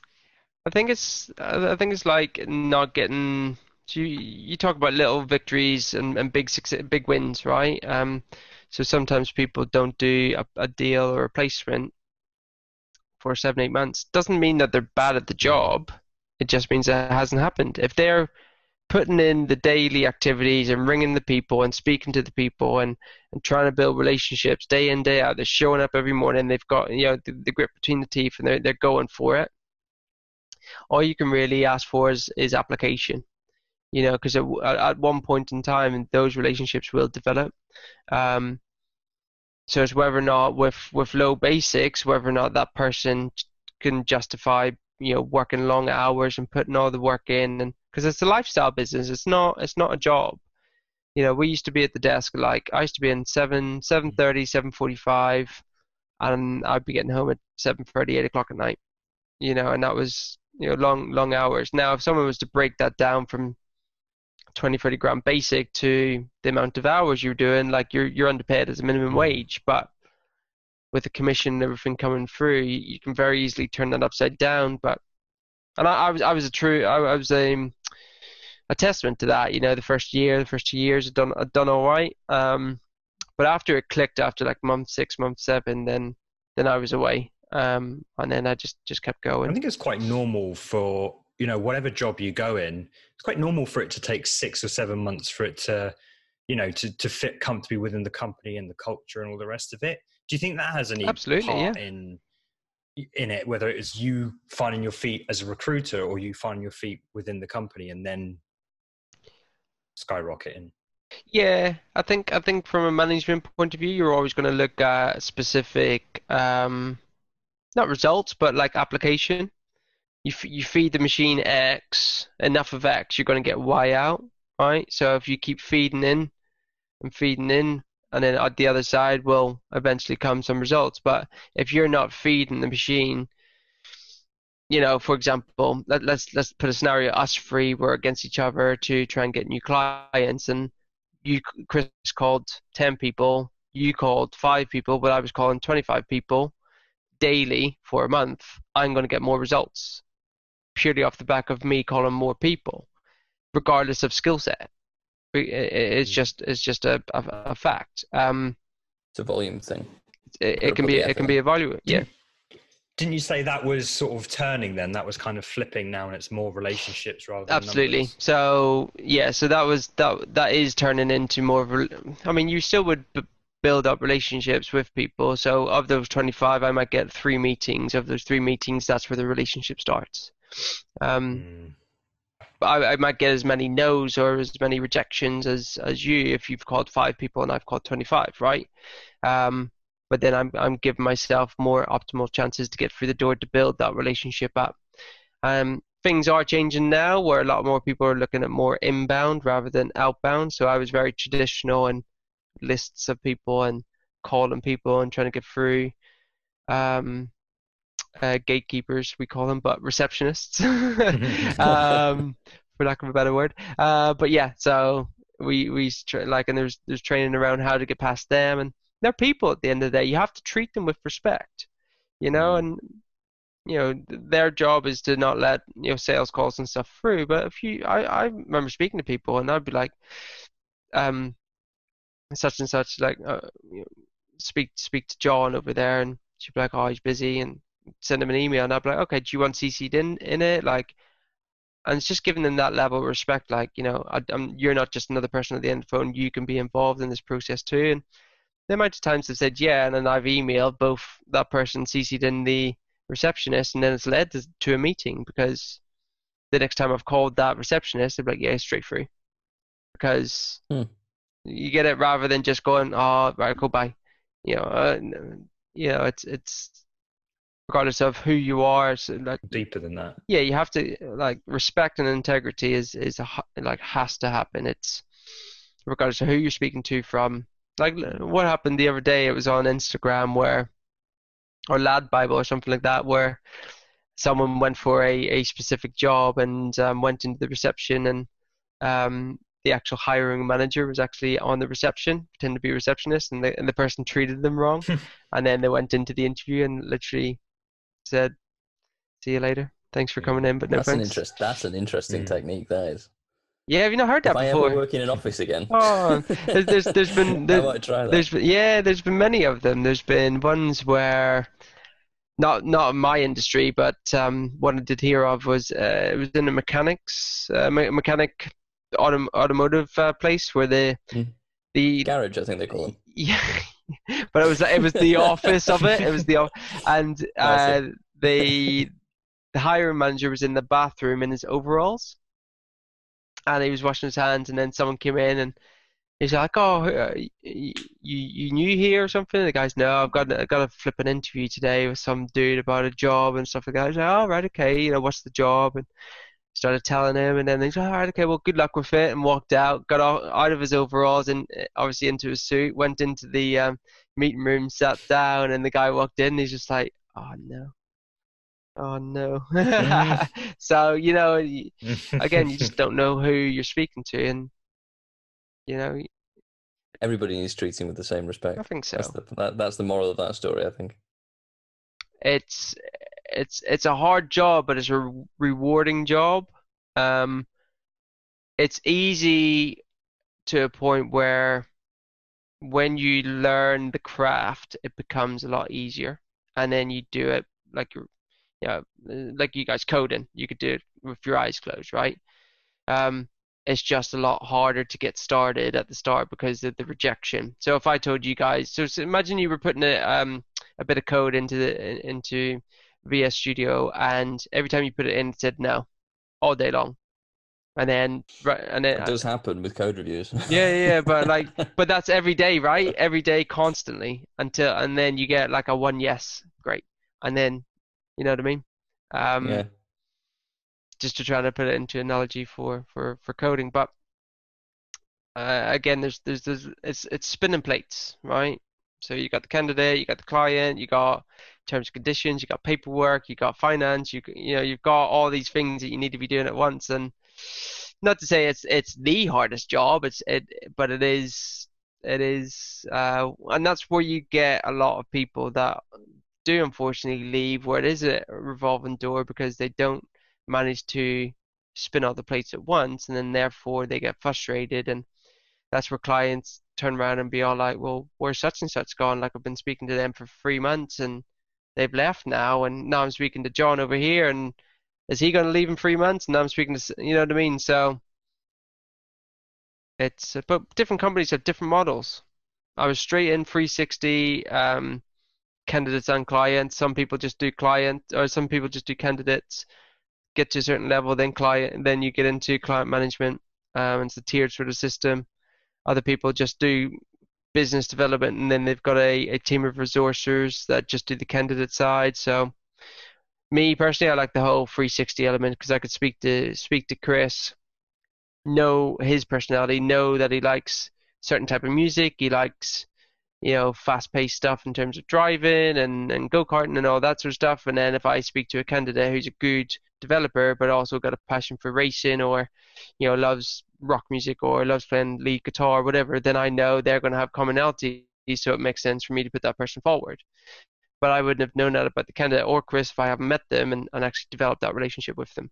I think it's I think it's like not getting. So you you talk about little victories and, and big success, big wins, right? Um, so sometimes people don't do a, a deal or a placement for seven, eight months. Doesn't mean that they're bad at the job. It just means that it hasn't happened. If they're putting in the daily activities and ringing the people and speaking to the people and, and trying to build relationships day in day out. They're showing up every morning. They've got you know the, the grip between the teeth and they're they're going for it. All you can really ask for is, is application you know, because at, at, one point in time, those relationships will develop. Um, so it's whether or not with with low basics, whether or not that person can justify you know working long hours and putting all the work in, and because it's a lifestyle business, it's not it's not a job. You know, we used to be at the desk like I used to be in seven mm-hmm. seven thirty, seven forty five, and I'd be getting home at seven thirty, eight o'clock at night. You know, and that was you know long long hours. Now, if someone was to break that down from 20, 30 grand basic to the amount of hours you're doing, like you're you're underpaid as a minimum wage. But with the commission and everything coming through, you, you can very easily turn that upside down. But and I, I was I was a true I, I was a um, a testament to that. You know, the first year, the first two years, I'd done I'd done all right. Um, but after it clicked, after like month six, month seven, then then I was away. Um, and then I just just kept going. I think it's quite normal for you know whatever job you go in it's quite normal for it to take six or seven months for it to you know to, to fit comfortably within the company and the culture and all the rest of it do you think that has any absolutely part yeah. in in it whether it's you finding your feet as a recruiter or you finding your feet within the company and then skyrocketing Yeah, I think I think from a management point of view, you're always going to look at specific, um, not results, but like application. You f you feed the machine X, enough of X, you're going to get Y out, right? So if you keep feeding in and feeding in, and then at the other side will eventually come some results. But if you're not feeding the machine, you know, for example, let, let's let's put a scenario: us three were against each other to try and get new clients, and you, Chris, called ten people, you called five people, but I was calling twenty-five people daily for a month. I'm going to get more results purely off the back of me calling more people, regardless of skill set. It's mm. just it's just a, a, a fact. Um, it's a volume thing. It, it can be it can be evaluated. Yeah. Didn't you say that was sort of turning then? That was kind of flipping now, and it's more relationships rather than absolutely. Numbers. So yeah, so that was that that is turning into more of. A, I mean, you still would b- build up relationships with people. So of those 25, I might get three meetings. Of those three meetings, that's where the relationship starts. Um, mm. I, I, might get as many no's or as many rejections as as you if you've called five people and I've called 25, right? Um, but then I'm I'm giving myself more optimal chances to get through the door to build that relationship up. Um, things are changing now, where a lot more people are looking at more inbound rather than outbound. So I was very traditional and lists of people and calling people and trying to get through. Um, uh, gatekeepers, we call them, but receptionists, um, for lack of a better word. Uh, but yeah, so we we tra- like, and there's there's training around how to get past them, and they're people at the end of the day. You have to treat them with respect, you know, mm. and you know their job is to not let you know sales calls and stuff through. But if you, I I remember speaking to people, and I'd be like, um, such and such, like, uh, you know, speak speak to John over there, and she'd be like, oh, he's busy, and send them an email, and I'd be like, okay, do you want CC'd in in it, like. And it's just giving them that level of respect, like you know, I, you're not just another person at the end of the phone. You can be involved in this process too, and the amount of times they've said yeah, and then I've emailed both that person CC'd in the receptionist, and then it's led to, to a meeting because the next time I've called that receptionist, they're like, yeah, straight through, because hmm. you get it rather than just going, oh, right, go bye. you know, uh, you know, it's it's regardless of who you are, so like deeper than that. Yeah, you have to like respect and integrity is is a, like has to happen. It's regardless of who you're speaking to from like what happened the other day? It was on Instagram where, or Lad Bible or something like that, where someone went for a, a specific job and um, went into the reception and um, the actual hiring manager was actually on the reception, pretending to be a receptionist, and the, and the person treated them wrong. and then they went into the interview and literally said, "See you later. Thanks for coming in, but no that's thanks." An interest, that's an interesting mm. technique. That is. Yeah, have you not heard that if before? I ever work in an office again. Oh, there's there's, there's been there, I might try that. There's been, yeah, there's been many of them. There's been ones where not not in my industry, but um, what I did hear of was uh, it was in a mechanics uh, me- mechanic autom- automotive uh, place where the mm. the garage, I think they call them. Yeah, but it was it was the office of it. It was the and uh, the the hiring manager was in the bathroom in his overalls and he was washing his hands, and then someone came in and he's like, "Oh, uh, you you new here or something?" And the guy's, "No, I've got I got to flip an interview today with some dude about a job and stuff like that." He's like, "Oh, right, okay, you know, what's the job?" And started telling him, and then he's like, "All right, okay, well, good luck with it," and walked out, got out of his overalls and uh, obviously into his suit, went into the um, meeting room, sat down, and the guy walked in. And he's just like, "Oh no." Oh no. so, you know, again, you just don't know who you're speaking to and you know, everybody needs treating with the same respect. I think so. That's the, that, that's the moral of that story, I think. It's it's it's a hard job, but it's a rewarding job. Um, it's easy to a point where when you learn the craft, it becomes a lot easier, and then you do it like you're you know, like you guys coding, you could do it with your eyes closed, right? Um, it's just a lot harder to get started at the start because of the rejection. So if I told you guys, so, so imagine you were putting a um, a bit of code into the into VS Studio, and every time you put it in, it said no, all day long. and then right, and then it does happen with code reviews. yeah, yeah, but like, but that's every day, right? Every day, constantly, until and then you get like a one yes, great, and then, you know what I mean? Um, yeah. Just to try to put it into analogy for for for coding, but uh, again, there's there's there's it's it's spinning plates, right? So you got the candidate, you got the client, you got terms and conditions, you got paperwork, you got finance, you you know you've got all these things that you need to be doing at once. And not to say it's it's the hardest job, it's it, but it is it is, uh, and that's where you get a lot of people that do unfortunately leave where it is a revolving door because they don't manage to spin all the plates at once, and then therefore they get frustrated and that's where clients turn around and be all like, well, where's such and such gone? Like I've been speaking to them for three months and they've left now, and now I'm speaking to John over here, and is he going to leave in three months? And now I'm speaking to, you know what I mean? So it's, but different companies have different models. I was straight in 360 um, candidates and clients. Some people just do client, or some people just do candidates. Get to a certain level, then client, then you get into client management. Um, it's a tiered sort of system. Other people just do business development and then they've got a, a team of resourcers that just do the candidate side. So me personally, I like the whole 360 element because I could speak to speak to Chris, know his personality, know that he likes certain type of music, he likes you know fast-paced stuff in terms of driving and and go-karting and all that sort of stuff. And then if I speak to a candidate who's a good developer but also got a passion for racing or you know loves rock music or loves playing lead guitar or whatever then i know they're going to have commonality so it makes sense for me to put that person forward. But i wouldn't have known that about the candidate or chris if i haven't met them and, and actually developed that relationship with them.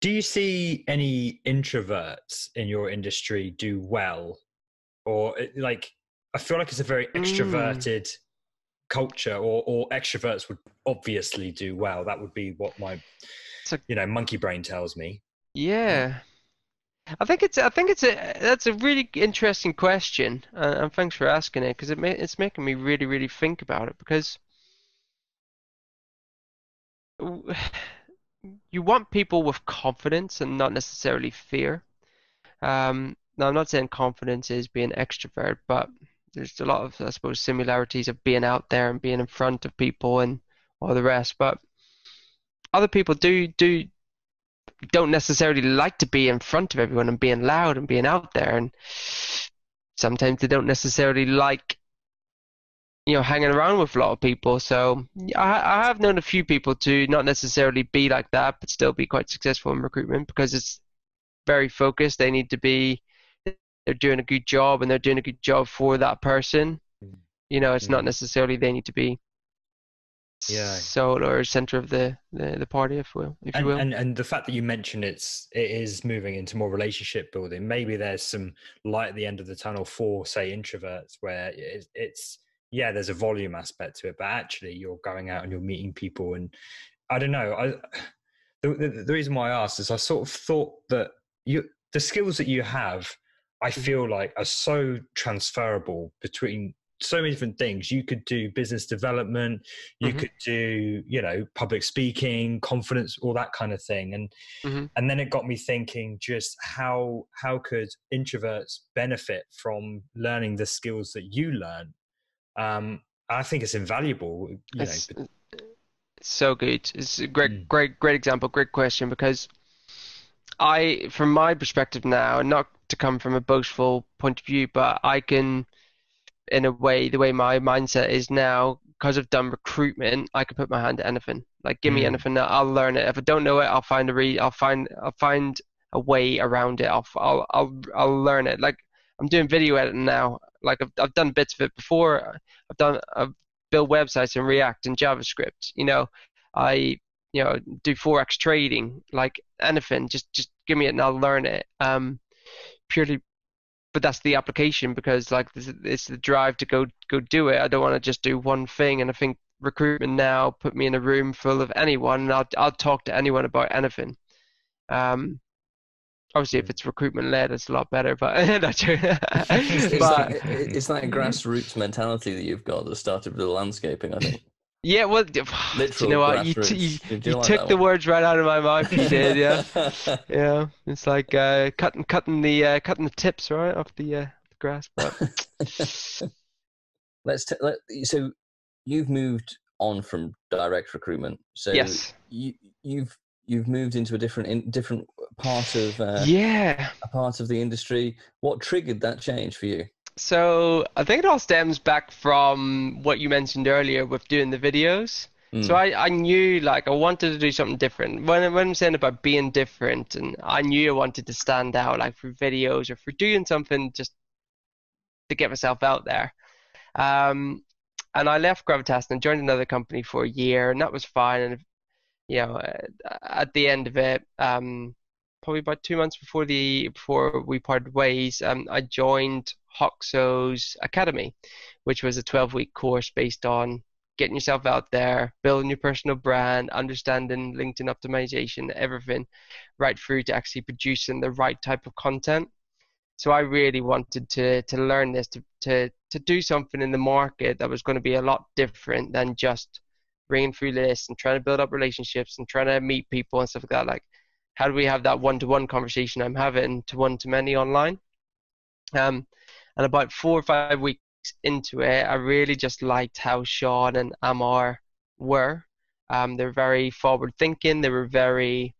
Do you see any introverts in your industry do well? Or eh, like i feel like it's a very mm. extroverted mm culture or, or extroverts would obviously do well that would be what my a, you know monkey brain tells me yeah I think it's I think it's a that's a really interesting question, uh, and thanks for asking it because it ma- it's making me really really think about it because you want people with confidence and not necessarily fear. Um, now I'm not saying confidence is being extrovert, but there's a lot of I suppose similarities of being out there and being in front of people and all the rest. But other people do do don't necessarily like to be in front of everyone and being loud and being out there and sometimes they don't necessarily like you know hanging around with a lot of people so I, I have known a few people to not necessarily be like that but still be quite successful in recruitment because it's very focused they need to be they're doing a good job and they're doing a good job for that person. Mm. You know, it's mm. not necessarily they need to be yeah soul or center of the, the, the party, if will, if and, you will. And and the fact that you mentioned it's it is moving into more relationship building. Maybe there's some light at the end of the tunnel for say introverts, where it's, it's yeah, there's a volume aspect to it, but actually you're going out and you're meeting people, and I don't know. I the, the, the reason why I asked is I sort of thought that you the skills that you have I mm-hmm. feel like are so transferable between so many different things. You could do business development, you mm-hmm. could do, you know, public speaking, confidence, all that kind of thing. And mm-hmm. and then it got me thinking just how how could introverts benefit from learning the skills that you learn? Um, I think it's invaluable. It's, know. it's so good. It's a great, mm. great, great example, great question because I, from my perspective now, not to come from a boastful point of view, but I can, in a way, the way my mindset is now, because I've done recruitment, I can put my hand to anything. Like, give mm. me anything, I'll learn it. If I don't know it, I'll find a re, I'll find, I'll find a way around it. I'll, I'll, I'll, I'll learn it. Like, I'm doing video editing now. Like, I've, I've done bits of it before. I've done, I've built websites in React and JavaScript. You know, I you know do forex trading like anything just just give me it and i'll learn it um purely but that's the application because like this, it's the drive to go go do it. I don't want to just do one thing and i think recruitment now put me in a room full of anyone and i'll, I'll talk to anyone about anything. Um obviously if it's recruitment led it's a lot better but it's, it's, but, that, it's that grassroots mentality that you've got that started with the landscaping i think Yeah, well, do you know what? You, t- you, you, you like took the words right out of my mouth. You did, yeah. yeah, it's like uh, cutting cutting the uh, cutting the tips right off the, uh, the grass. But let's t- let, so you've moved on from direct recruitment. So yes, you you've you've moved into a different in, different part of uh, yeah a part of the industry. What triggered that change for you? So I think it all stems back from what you mentioned earlier with doing the videos. Mm. So I, I knew like I wanted to do something different. When, when I'm saying about being different, and I knew I wanted to stand out like for videos or for doing something just to get myself out there. Um, and I left Gravitas and joined another company for a year, and that was fine. And you know, at the end of it, um, probably about two months before the before we parted ways, um, I joined Hoxo's Academy, which was a 12 week course based on getting yourself out there, building your personal brand, understanding LinkedIn optimization, everything, right through to actually producing the right type of content. So I really wanted to to learn this, to to to do something in the market that was going to be a lot different than just ringing through lists and trying to build up relationships and trying to meet people and stuff like that. Like, how do we have that one-to-one conversation I'm having to one-to-many online? Um, and about four or five weeks into it, I really just liked how Sean and Amar were. Um, they're very forward thinking. They were very.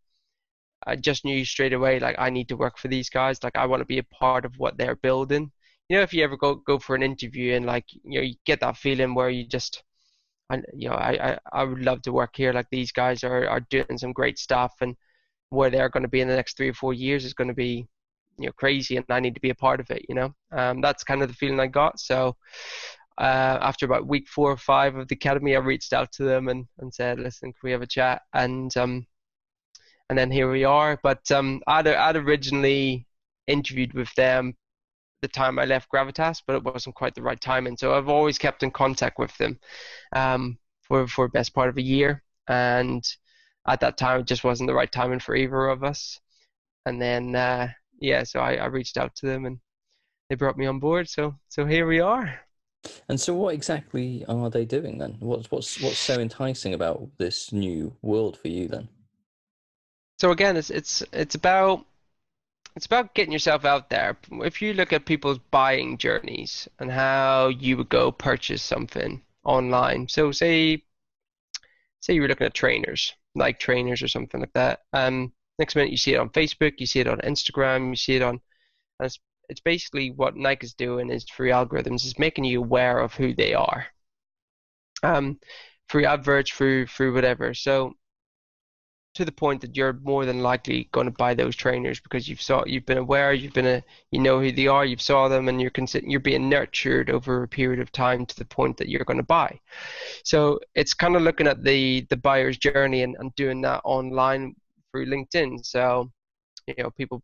I just knew straight away, like I need to work for these guys. Like I want to be a part of what they're building. You know, if you ever go go for an interview and like you know you get that feeling where you just, I you know I I, I would love to work here. Like these guys are are doing some great stuff, and where they're going to be in the next three or four years is going to be you know crazy and I need to be a part of it you know? Um, that's kind of the feeling I got. So uh, after about week four or five of the academy I reached out to them and, and said listen can we have a chat? And um, and then here we are. But um, I'd, I'd originally interviewed with them the time I left Gravitas but it wasn't quite the right time and so I've always kept in contact with them um, for for best part of a year. And at that time it just wasn't the right timing for either of us and then uh, yeah, so I, I reached out to them and they brought me on board. So so here we are. And so, what exactly are they doing then? What's what's what's so enticing about this new world for you then? So again, it's it's it's about it's about getting yourself out there. If you look at people's buying journeys and how you would go purchase something online, so say say you were looking at trainers, like trainers or something like that. Um, Next minute, you see it on Facebook, you see it on Instagram, you see it on. it's, it's basically what Nike is doing is through algorithms is making you aware of who they are. Um, through adverts, through through whatever. So to the point that you're more than likely going to buy those trainers because you've saw you've been aware, you've been a you know who they are, you've saw them, and you're consi- you're being nurtured over a period of time to the point that you're going to buy. So it's kind of looking at the the buyer's journey and, and doing that online through LinkedIn. So, you know, people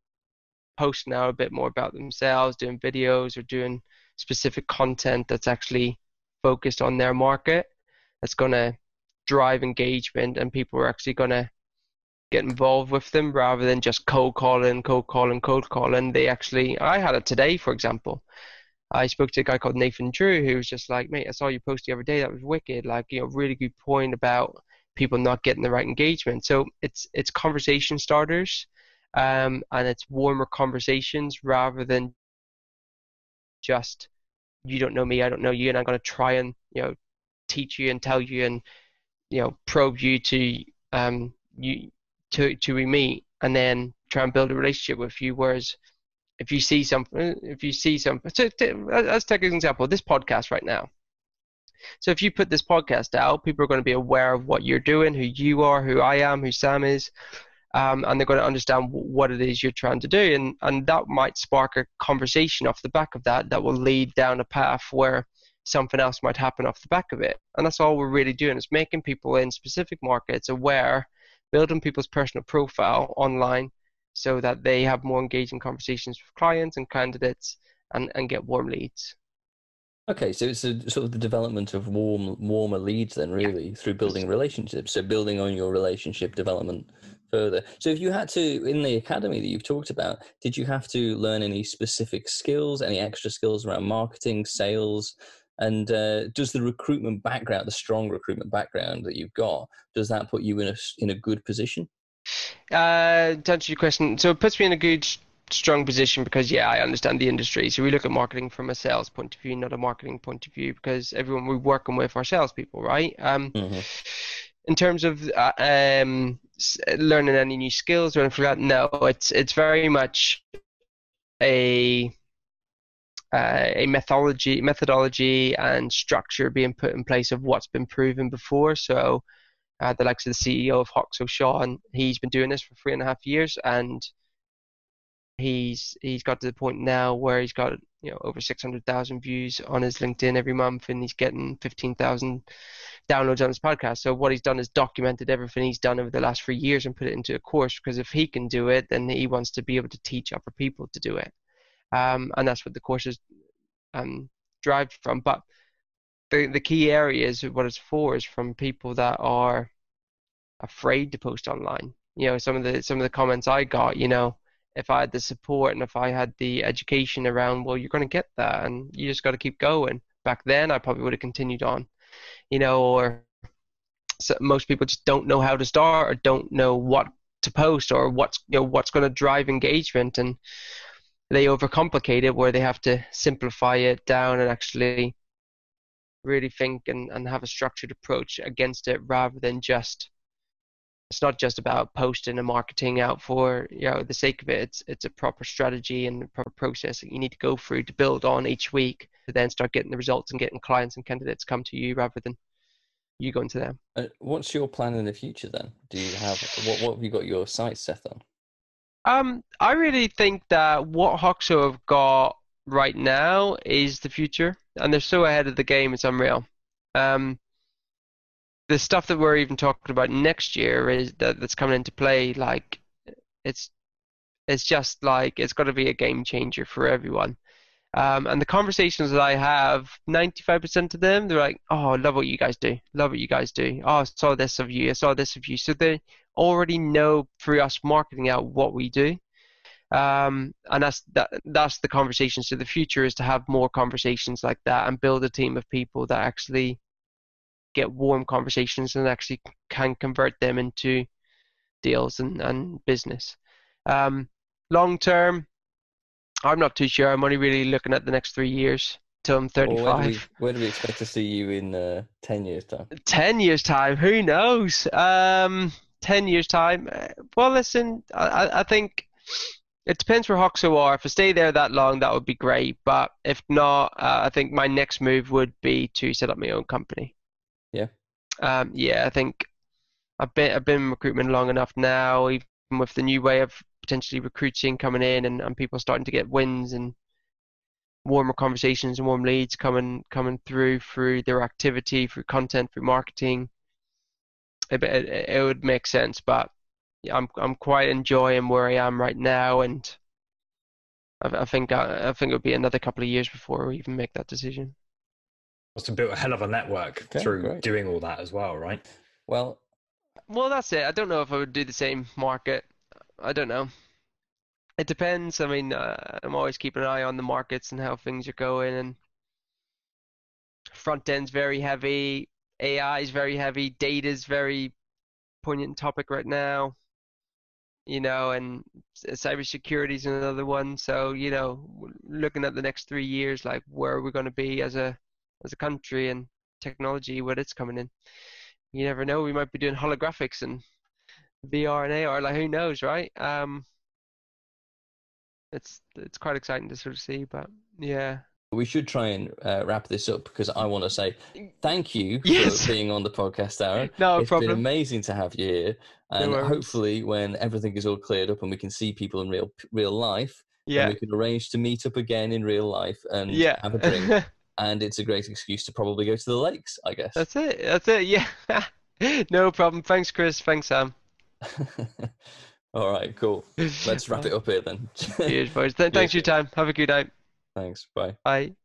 post now a bit more about themselves, doing videos or doing specific content that's actually focused on their market. That's going to drive engagement, and people are actually going to get involved with them rather than just cold calling, cold calling, cold calling. They actually, I had it today, for example. I spoke to a guy called Nathan Drew who was just like, mate, I saw you post the other day. That was wicked. Like, you know, really good point about people not getting the right engagement. So it's it's conversation starters, um, and it's warmer conversations rather than just you don't know me, I don't know you, and I'm going to try and you know teach you and tell you and you know probe you to um you to to we meet and then try and build a relationship with you. Whereas if you see something, if you see something, so, let's take an example. This podcast right now. So if you put this podcast out, people are going to be aware of what you're doing, who you are, who I am, who Sam is, um, and they're going to understand what it is you're trying to do, and and that might spark a conversation off the back of that that will lead down a path where something else might happen off the back of it. And that's all we're really doing is making people in specific markets aware, building people's personal profile online so that they have more engaging conversations with clients and candidates and, and get warm leads. Okay, so it's a sort of the development of warm, warmer leads, then, really, yeah. through building relationships. So building on your relationship development further. So, if you had to, in the academy that you've talked about, did you have to learn any specific skills, any extra skills around marketing, sales, And uh, does the recruitment background, the strong recruitment background that you've got, does that put you in a in a good position? Uh, to answer your question, so it puts me in a good, strong position because yeah, I understand the industry. So we look at marketing from a sales point of view, not a marketing point of view, because everyone we're working with are salespeople, right? Um, mm-hmm. In terms of uh, um, learning any new skills or anything like that, no, it's it's very much a uh, a methodology methodology and structure being put in place of what's been proven before. So uh, the likes of the CEO of Hoxo, Sean, he's been doing this for three and a half years, and he's he's got to the point now where he's got you know over 600,000 views on his LinkedIn every month, and he's getting 15,000 downloads on his podcast. So what he's done is documented everything he's done over the last three years and put it into a course. Because if he can do it, then he wants to be able to teach other people to do it, um, and that's what the course is um, derived from. But the the key areas what it's for is from people that are afraid to post online. You know, some of the some of the comments I got, you know, if I had the support and if I had the education around, well, you're going to get that, and you just got to keep going. Back then, I probably would have continued on, you know, or so most people just don't know how to start or don't know what to post or what's you know what's going to drive engagement, and they overcomplicate it where they have to simplify it down and actually really think and, and have a structured approach against it rather than just it's not just about posting and marketing out for you know the sake of it. It's it's a proper strategy and a proper process that you need to go through to build on each week to then start getting the results and getting clients and candidates come to you rather than you going to them. Uh, what's your plan in the future then? Do you have what what have you got your sights set on? Um, I really think that what Hoxo have got right now is the future, and they're so ahead of the game. It's unreal. Um, the stuff that we're even talking about next year is that that's coming into play. Like it's it's just like it's got to be a game changer for everyone. Um, and the conversations that I have, 95% of them, they're like, "Oh, I love what you guys do. Love what you guys do. Oh, I saw this of you. I saw this of you." So they already know through us marketing out what we do. Um, and that's that, that's the conversations So the future is to have more conversations like that and build a team of people that actually get warm conversations and actually can convert them into deals and, and business. Um, long term, I'm not too sure. I'm only really looking at the next three years till I'm 35. Well, where, do we, where, do we, expect to see you in uh, 10 years' time? 10 years' time? Who knows? Um, 10 years' time? Uh, well, listen, I, I think it depends where Hoxo are. If I stay there that long, that would be great. But if not, uh, I think my next move would be to set up my own company. Yeah. Um, yeah, I think I've been I've been in recruitment long enough now, even with the new way of potentially recruiting coming in and, and people starting to get wins and warmer conversations and warm leads coming coming through through their activity, through content, through marketing. It, it, it would make sense, but yeah, I'm I'm quite enjoying where I am right now, and I, I think I, I think it would be another couple of years before we even make that decision must have built a hell of a network okay, through great. doing all that as well, right? Well, well, that's it. I don't know if I would do the same market. I don't know. It depends. I mean, uh, I'm always keeping an eye on the markets and how things are going. And front end's very heavy. AI is very heavy. Data is very poignant topic right now. You know, and cybersecurity is another one. So, you know, looking at the next three years, like where are we going to be as a as a country and technology where it's coming in. You never know. We might be doing holographics and VR and AR. Like who knows, right? Um, it's it's quite exciting to sort of see, but yeah. We should try and uh, wrap this up because I want to say thank you yes. for being on the podcast, Aaron. no it's problem. been amazing to have you here, and no hopefully, when everything is all cleared up and we can see people in real real life, yeah, we can arrange to meet up again in real life and yeah. have a drink. and it's a great excuse to probably go to the lakes, I guess. That's it. That's it. Yeah. no problem. Thanks, Chris. Thanks, Sam. All right, cool. Let's wrap it up here then. Cheers, boys. Thanks for your time. Have a good night. Thanks. Bye. Bye.